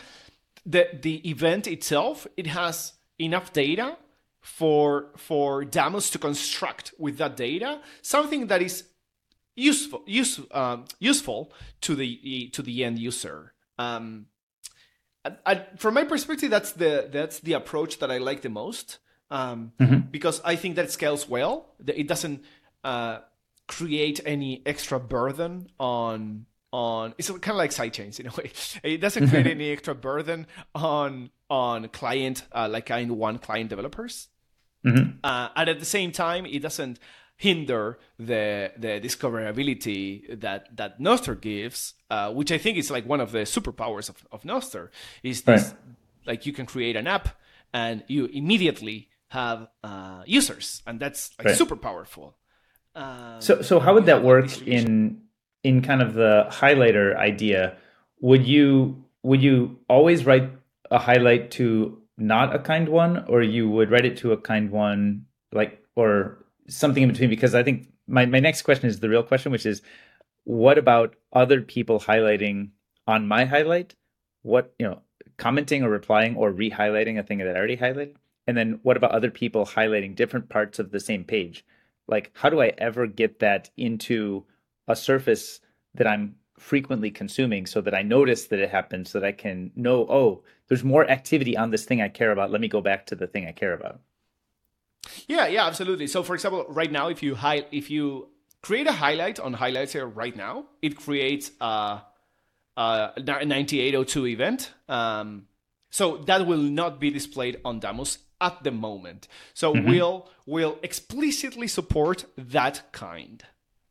the the event itself it has enough data for for Damus to construct with that data something that is useful use, um, useful to the to the end user. Um, I, I, from my perspective, that's the that's the approach that I like the most um, mm-hmm. because I think that scales well. It doesn't uh, create any extra burden on on. It's kind of like sidechains in a way. It doesn't create any extra burden on on client uh, like kind one client developers. Mm-hmm. Uh, and at the same time, it doesn't hinder the the discoverability that that Nostr gives, uh, which I think is like one of the superpowers of, of Nostr, is this right. like you can create an app and you immediately have uh, users, and that's like right. super powerful. Um, so so how would that work in in kind of the highlighter idea? Would you would you always write a highlight to not a kind one, or you would write it to a kind one, like or something in between because I think my, my next question is the real question, which is what about other people highlighting on my highlight? What, you know, commenting or replying or re-highlighting a thing that I already highlighted? And then what about other people highlighting different parts of the same page? Like, how do I ever get that into a surface that I'm frequently consuming so that I notice that it happens so that I can know, oh, there's more activity on this thing I care about. Let me go back to the thing I care about. Yeah, yeah, absolutely. So, for example, right now, if you hi- if you create a highlight on highlights here right now, it creates a, a 9802 event. Um, so that will not be displayed on Damus at the moment. So mm-hmm. we'll will explicitly support that kind,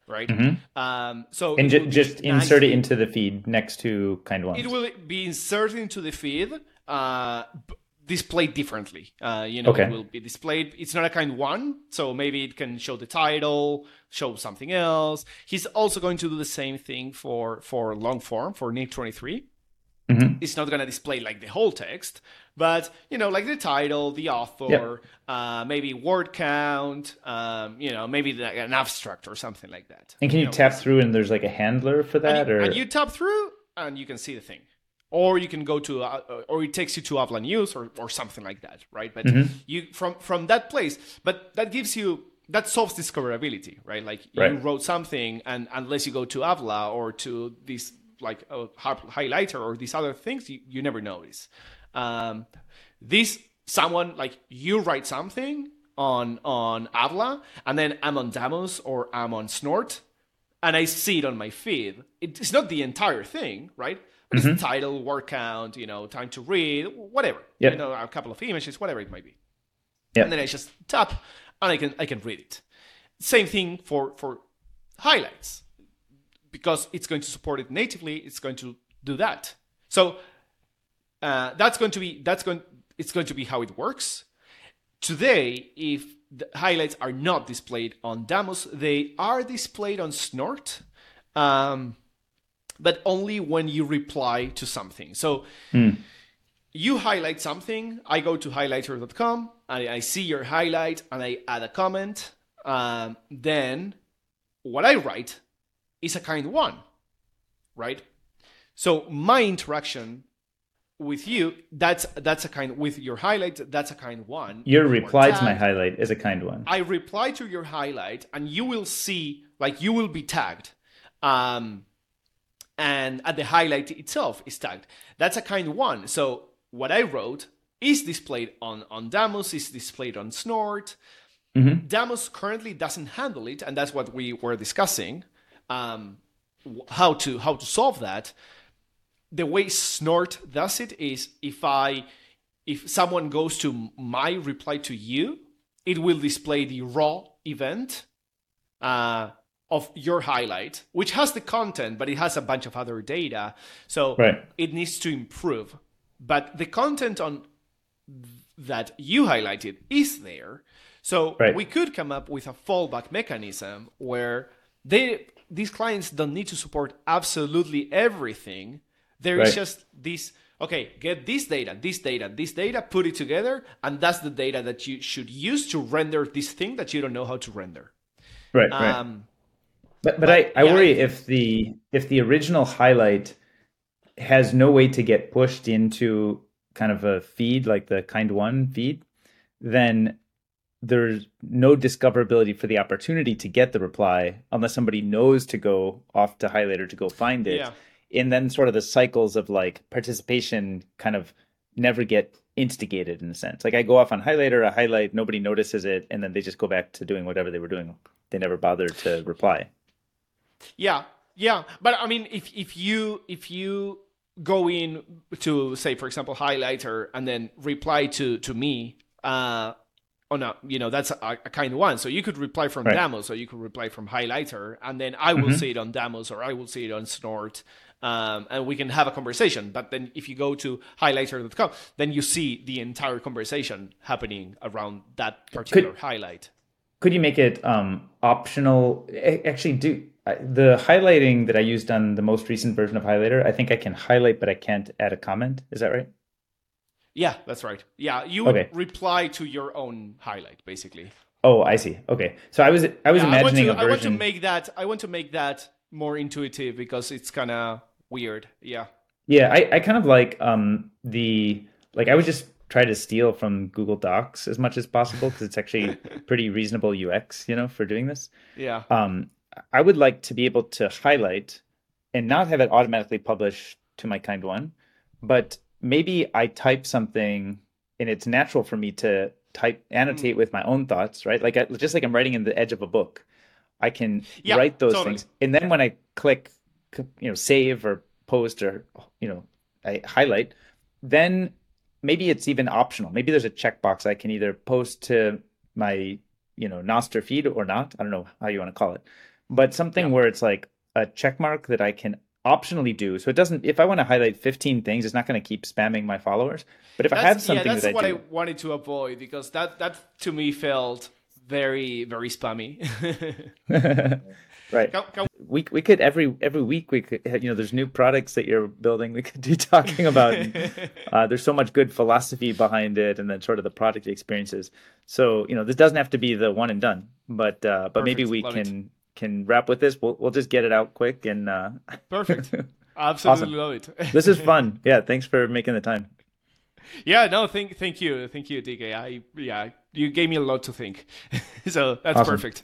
right? Mm-hmm. Um, so and ju- just insert it into the feed next to kind one. It will be inserted into the feed. Uh, displayed differently. Uh, you know, okay. it will be displayed. It's not a kind one, so maybe it can show the title, show something else. He's also going to do the same thing for for long form for NIP 23. Mm-hmm. It's not going to display like the whole text, but you know, like the title, the author, yep. uh, maybe word count, um, you know, maybe an abstract or something like that. And can you, you know, tap through and there's like a handler for that, and you, or and you tap through and you can see the thing or you can go to uh, or it takes you to Habla News or, or something like that, right? But mm-hmm. you from from that place, but that gives you that solves discoverability, right? Like right. you wrote something, and unless you go to Habla or to this like a highlighter or these other things, you, you never notice. Um, this someone like you write something on on Habla, and then I'm on Damus or I'm on Snort, and I see it on my feed. It's not the entire thing, right? Mm-hmm. title, word count, you know, time to read, whatever. Yep. You know, a couple of images, whatever it might be. Yep. And then I just tap and I can I can read it. Same thing for for highlights. Because it's going to support it natively, it's going to do that. So uh, that's going to be that's going it's going to be how it works. Today, if the highlights are not displayed on Damus, they are displayed on Snort. Um, but only when you reply to something. So mm. you highlight something, I go to highlighter.com and I see your highlight and I add a comment. Um, then what I write is a kind one, right? So my interaction with you, that's that's a kind with your highlight, that's a kind one. Your reply to my highlight is a kind one. I reply to your highlight and you will see like you will be tagged. Um, and at the highlight itself is tagged. That's a kind one. So what I wrote is displayed on, on Damus, is displayed on Snort. Mm-hmm. Damos currently doesn't handle it, and that's what we were discussing. Um, how to how to solve that. The way Snort does it is if I if someone goes to my reply to you, it will display the raw event. Uh, of your highlight, which has the content, but it has a bunch of other data. So right. it needs to improve. But the content on that you highlighted is there. So right. we could come up with a fallback mechanism where they these clients don't need to support absolutely everything. There right. is just this okay, get this data, this data, this data, put it together, and that's the data that you should use to render this thing that you don't know how to render. Right. Um, right. But but, but I, I yeah, worry I, if the if the original highlight has no way to get pushed into kind of a feed like the kind one feed, then there's no discoverability for the opportunity to get the reply unless somebody knows to go off to highlighter to go find it. Yeah. And then sort of the cycles of like participation kind of never get instigated in a sense. Like I go off on highlighter, I highlight, nobody notices it, and then they just go back to doing whatever they were doing. They never bothered to reply. Yeah, yeah, but I mean, if if you if you go in to say, for example, highlighter, and then reply to to me, uh, on a you know that's a, a kind of one. So you could reply from Right. Damus, or you could reply from highlighter, and then I will see it on Damus, or I will see it on Snort. Um, and we can have a conversation. But then if you go to highlighter.com, then you see the entire conversation happening around that particular highlight. Could you make it um, optional? Actually, do I- the highlighting that I used on the most recent version of Highlighter. I think I can highlight, but I can't add a comment. Is that right? Yeah, that's right. Yeah, you would Okay. reply to your own highlight, basically. Oh, I see. Okay, so I was I was Yeah, I want imagining to, a version. I want to make that. I want to make that more intuitive because it's kind of weird. Yeah. Yeah, I, I kind of like um the like I would just try to steal from Google Docs as much as possible because it's actually pretty reasonable UX, you know, for doing this. Yeah. Um, I would like to be able to highlight and not have it automatically publish to my kind one, but maybe I type something and it's natural for me to type annotate hmm. with my own thoughts, right? Like I, just like I'm writing in the edge of a book, I can Yeah, write those totally. things, and then when I click, you know, save or post or you know, I highlight, then maybe it's even optional. Maybe there's a checkbox I can either post to my you know Nostr feed or not. I don't know how you want to call it, but something Yeah. where it's like a check mark that I can optionally do. So it doesn't. If I want to highlight 15 things, it's not going to keep spamming my followers. But if I have That's, yeah, that's that I what do, I wanted to avoid because that that to me felt very very spammy. right? Can- can- We we could every every week we could you know there's new products that you're building we could do talking about. and, uh, there's so much good philosophy behind it, and then sort of the product experiences. So you know this doesn't have to be the one and done, but uh, but maybe we Love it. Can wrap with this. We'll we'll just get it out quick and. Uh, Perfect. Absolutely love it. this is fun. Yeah, thanks for making the time. yeah, no, thank thank you, thank you, DK. I yeah, you gave me a lot to think, so that's Awesome. perfect.